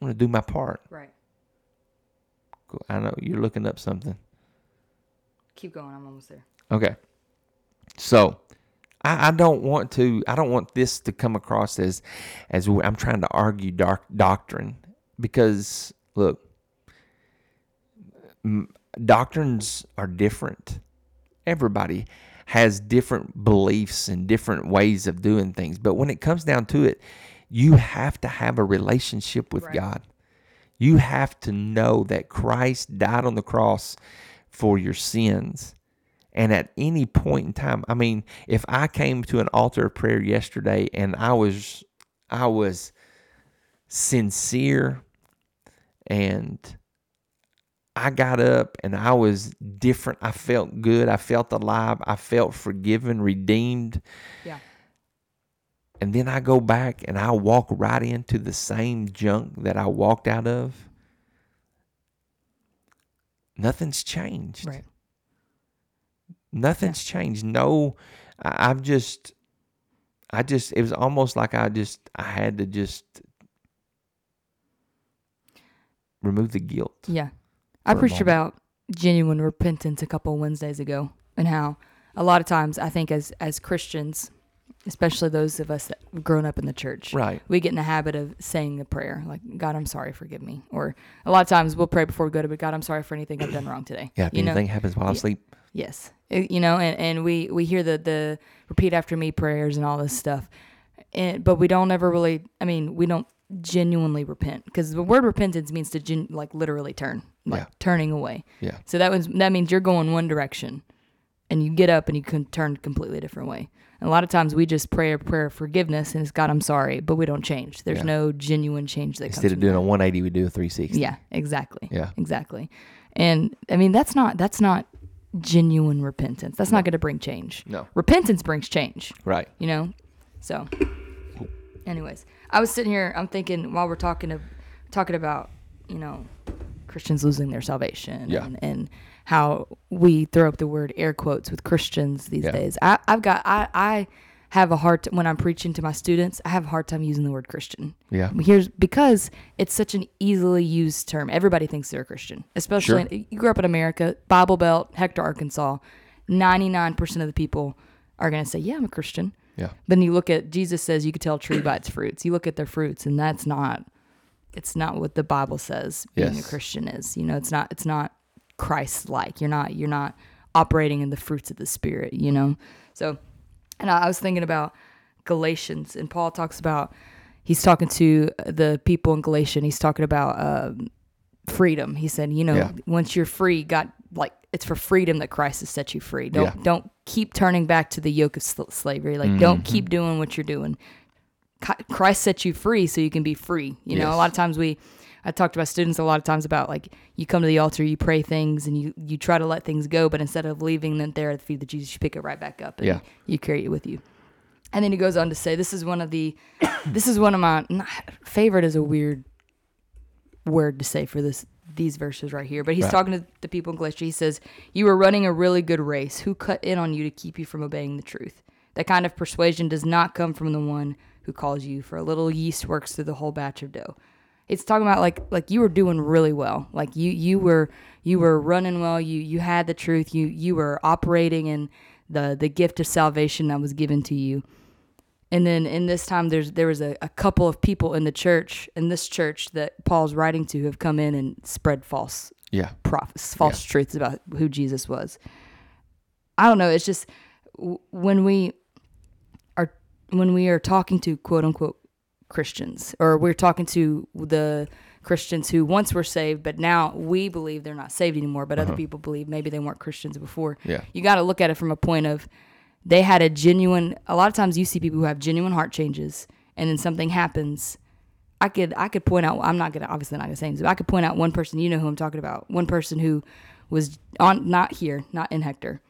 I'm going to do my part. Right. Cool. I know you're looking up something. Keep going. I'm almost there. Okay. So I, I don't want to I don't want this to come across as as I'm trying to argue dark doctrine because look doctrines are different. Everybody has different beliefs and different ways of doing things, but when it comes down to it, you have to have a relationship with Right. God. You have to know that Christ died on the cross for your sins. And at any point in time, I mean, if I came to an altar of prayer yesterday and I was I was sincere and I got up and I was different. I felt good. I felt alive. I felt forgiven, redeemed. Yeah. And then I go back and I walk right into the same junk that I walked out of. Nothing's changed. Right. Nothing's changed. No, I, I've just, I just, it was almost like I just, I had to just remove the guilt. Yeah. I preached about genuine repentance a couple Wednesdays ago and how a lot of times I think as as Christians, especially those of us that have grown up in the church, Right. we get in the habit of saying the prayer like God, I'm sorry, forgive me. Or a lot of times we'll pray before we go to bed, God, I'm sorry for anything I've done wrong today. Yeah. If you know? anything happens while I Yeah. sleep, Yes. It- you know, and, and we, we hear the, the repeat after me prayers and all this stuff. And, but we don't ever really, I mean, we don't genuinely repent because the word repentance means to gen, like literally turn, like Yeah. turning away. Yeah. So that was, that means you're going one direction and you get up and you can turn completely different way. And a lot of times we just pray a prayer of forgiveness and it's God, I'm sorry, but we don't change. There's Yeah. no genuine change that instead of doing that. a 180, we do a 360. Yeah, exactly. Yeah. Exactly. And I mean that's not that's not genuine repentance. That's not going to bring change. No. Repentance brings change, Right. you know? So anyways, I was sitting here I'm thinking while we're talking of talking about, you know, Christians losing their salvation Yeah. and, and how we throw up the word air quotes with Christians these Yeah. days. I, I've got I, I have a hard t- when I'm preaching to my students. I have a hard time using the word Christian. Yeah. Here's because it's such an easily used term. Everybody thinks they're a Christian, especially Sure. you grew up in America, Bible Belt, Hector, Arkansas. Ninety nine percent of the people are going to say, "Yeah, I'm a Christian." Yeah. Then you look at Jesus says you could tell a tree by its fruits. You look at their fruits, and that's not it's not what the Bible says being a Christian is. You know, it's not it's not Christ like. You're not you're not operating in the fruits of the spirit, you know? So and I, I was thinking about Galatians and Paul talks about he's talking to the people in Galatia and he's talking about um, freedom. He said, you know, Yeah. once you're free, God like it's for freedom that Christ has set you free. Don't Yeah. don't keep turning back to the yoke of sl- slavery. Like Mm-hmm. don't keep doing what you're doing. Christ set you free so you can be free. You know, a lot of times we, I talk to my students a lot of times about like you come to the altar, you pray things, and you you try to let things go, but instead of leaving them there at the feet of Jesus, you pick it right back up and Yeah. you carry it with you. And then he goes on to say, this is one of the, [COUGHS] this is one of my not, favorite is a weird word to say for this these verses right here. But he's Right. talking to the people in Galatia. He says, "You were running a really good race. Who cut in on you to keep you from obeying the truth? That kind of persuasion does not come from the one who calls you. For a little yeast works through the whole batch of dough." It's talking about like like you were doing really well. Like you you were you were running well. You you had the truth. You you were operating in the the gift of salvation that was given to you. And then in this time, there's there was a, a couple of people in the church, in this church that Paul's writing to, have come in and spread false Yeah. prophets, false truths about who Jesus was. I don't know. It's just when we are when we are talking to quote unquote Christians, or we're talking to the Christians who once were saved, but now we believe they're not saved anymore. But other uh-huh. people believe maybe they weren't Christians before. Yeah. You got to look at it from a point of they had a genuine. A lot of times you see people who have genuine heart changes, and then something happens. I could I could point out. I'm not gonna obviously not gonna say names, but I could point out one person. You know who I'm talking about. One person who was on not here, not in Hector,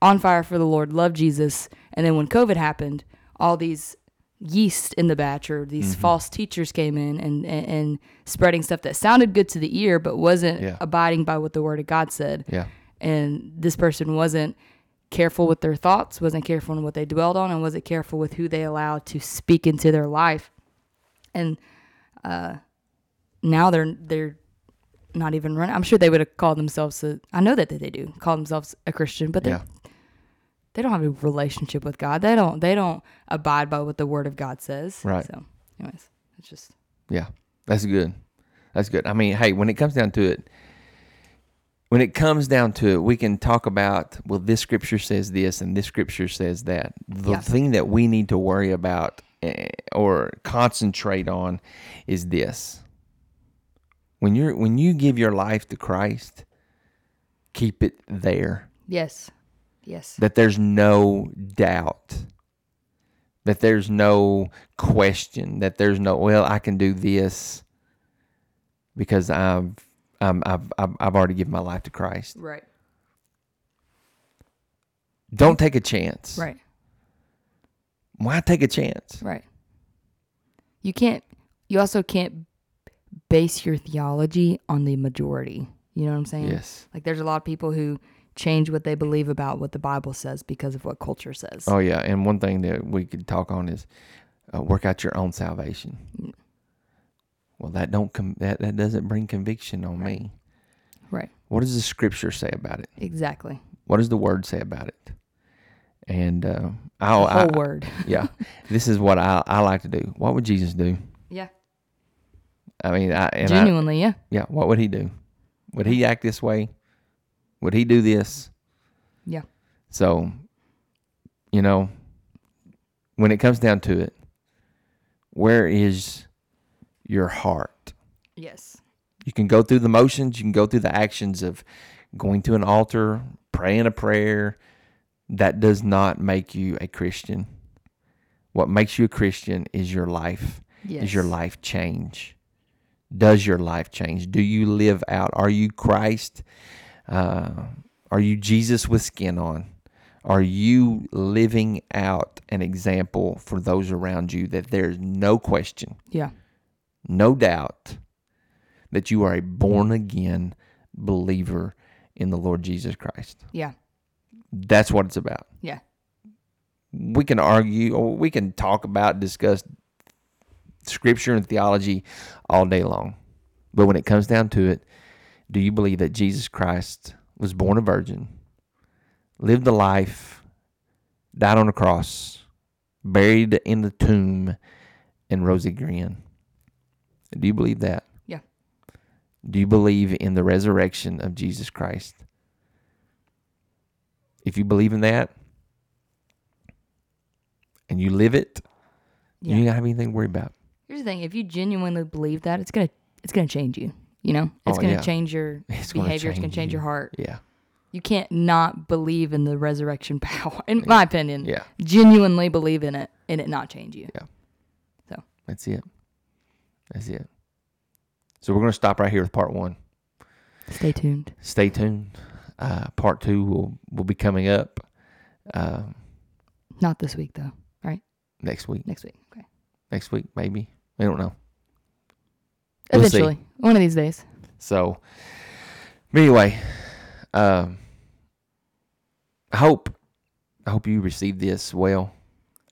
on fire for the Lord, loved Jesus, and then when COVID happened, all these yeast in the batch or these Mm-hmm. false teachers came in and, and and spreading stuff that sounded good to the ear but wasn't Yeah. abiding by what the Word of God said Yeah. and this person wasn't careful with their thoughts, wasn't careful in what they dwelled on, and wasn't careful with who they allowed to speak into their life. And uh, now they're they're not even running. I'm sure they would have called themselves. A, I know that they do call themselves a Christian, but they Yeah. They don't have a relationship with God. They don't they don't abide by what the Word of God says. Right. So, anyways, it's just Yeah, that's good. That's good. I mean, hey, when it comes down to it, when it comes down to it, we can talk about well, this scripture says this and this scripture says that. The thing that we need to worry about eh, or concentrate on is this: when you're when you give your life to Christ, keep it there. yes, yes, That there's no doubt. That there's no question. That there's no well, I can do this because I've um, I've, I've I've already given my life to Christ. right, Don't take a chance. right. Why take a chance? Right. You can't. You also can't base your theology on the majority. You know what I'm saying? Yes. Like there's a lot of people who change what they believe about what the Bible says because of what culture says. Oh yeah, and one thing that we could talk on is uh, work out your own salvation. Mm. Well, that don't com- that that doesn't bring conviction on me. Right. What does the scripture say about it? Exactly. What does the word say about it? And uh, I'll, I, whole word. [LAUGHS] yeah, this is what I I like to do. What would Jesus do? Yeah. I mean, I, and I, Genuinely, yeah. yeah, what would he do? Would he act this way? Would he do this? Yeah. So, you know, when it comes down to it, where is your heart? Yes. You can go through the motions, you can go through the actions of going to an altar, praying a prayer. That does not make you a Christian. What makes you a Christian is your life. Yes. Is your life change? Does your life change? Do you live out? Are you Christ? Uh, are you Jesus with skin on? Are you living out an example for those around you that there's no question, Yeah. no doubt that you are a born again believer in the Lord Jesus Christ. Yeah. That's what it's about. Yeah. We can argue or we can talk about, discuss scripture and theology all day long. But when it comes down to it, do you believe that Jesus Christ was born a virgin, lived a life, died on a cross, buried in the tomb, and rose again? Do you believe that? Yeah. Do you believe in the resurrection of Jesus Christ? If you believe in that and you live it, Yeah. you don't have anything to worry about. Here's the thing: if you genuinely believe that, it's gonna it's gonna change you. You know, it's Oh, gonna yeah. change your [LAUGHS] It's behavior. It's gonna change change your heart. Yeah. You can't not believe in the resurrection [LAUGHS] power, in my opinion. Yeah. Genuinely believe in it and it not change you. Yeah. So that's it. That's it. So we're going to stop right here with part one. Stay tuned. Stay tuned. Uh, part two will will be coming up um, Not this week though. Right? Next week. Next week. Okay. Next week, maybe. We don't know. We'll see. Eventually, one of these days. So, but anyway, um, I hope I hope you received this well.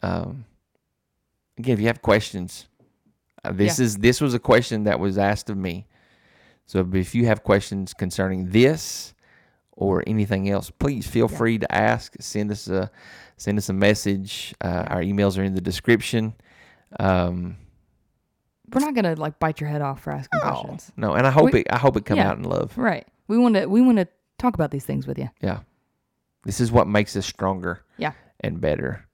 Um, again, if you have questions, uh, this is this was a question that was asked of me. So if you have questions concerning this or anything else, please feel Yeah. free to ask. Send us a send us a message. Uh, our emails are in the description. Um, We're not gonna like bite your head off for asking no, questions. no, and I hope We- it I hope it come yeah. out in love. Right. We want to we want to talk about these things with you. Yeah. This is what makes us stronger. Yeah. And better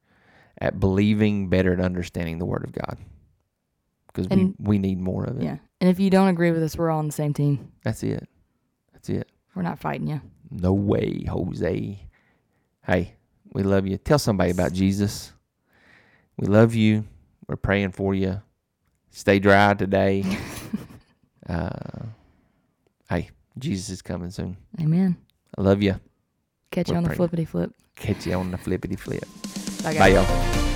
at believing, better at understanding the Word of God. Because we, we need more of it. Yeah. And if you don't agree with us, we're all on the same team. That's it. That's it. We're not fighting you. No way, Jose. Hey, we love you. Tell somebody about Jesus. We love you. We're praying for you. Stay dry today. [LAUGHS] uh, hey, Jesus is coming soon. Amen. I love you. Catch you We're on the praying. flippity flip. Catch you on the flippity flip. Bye, guys. Bye, y'all.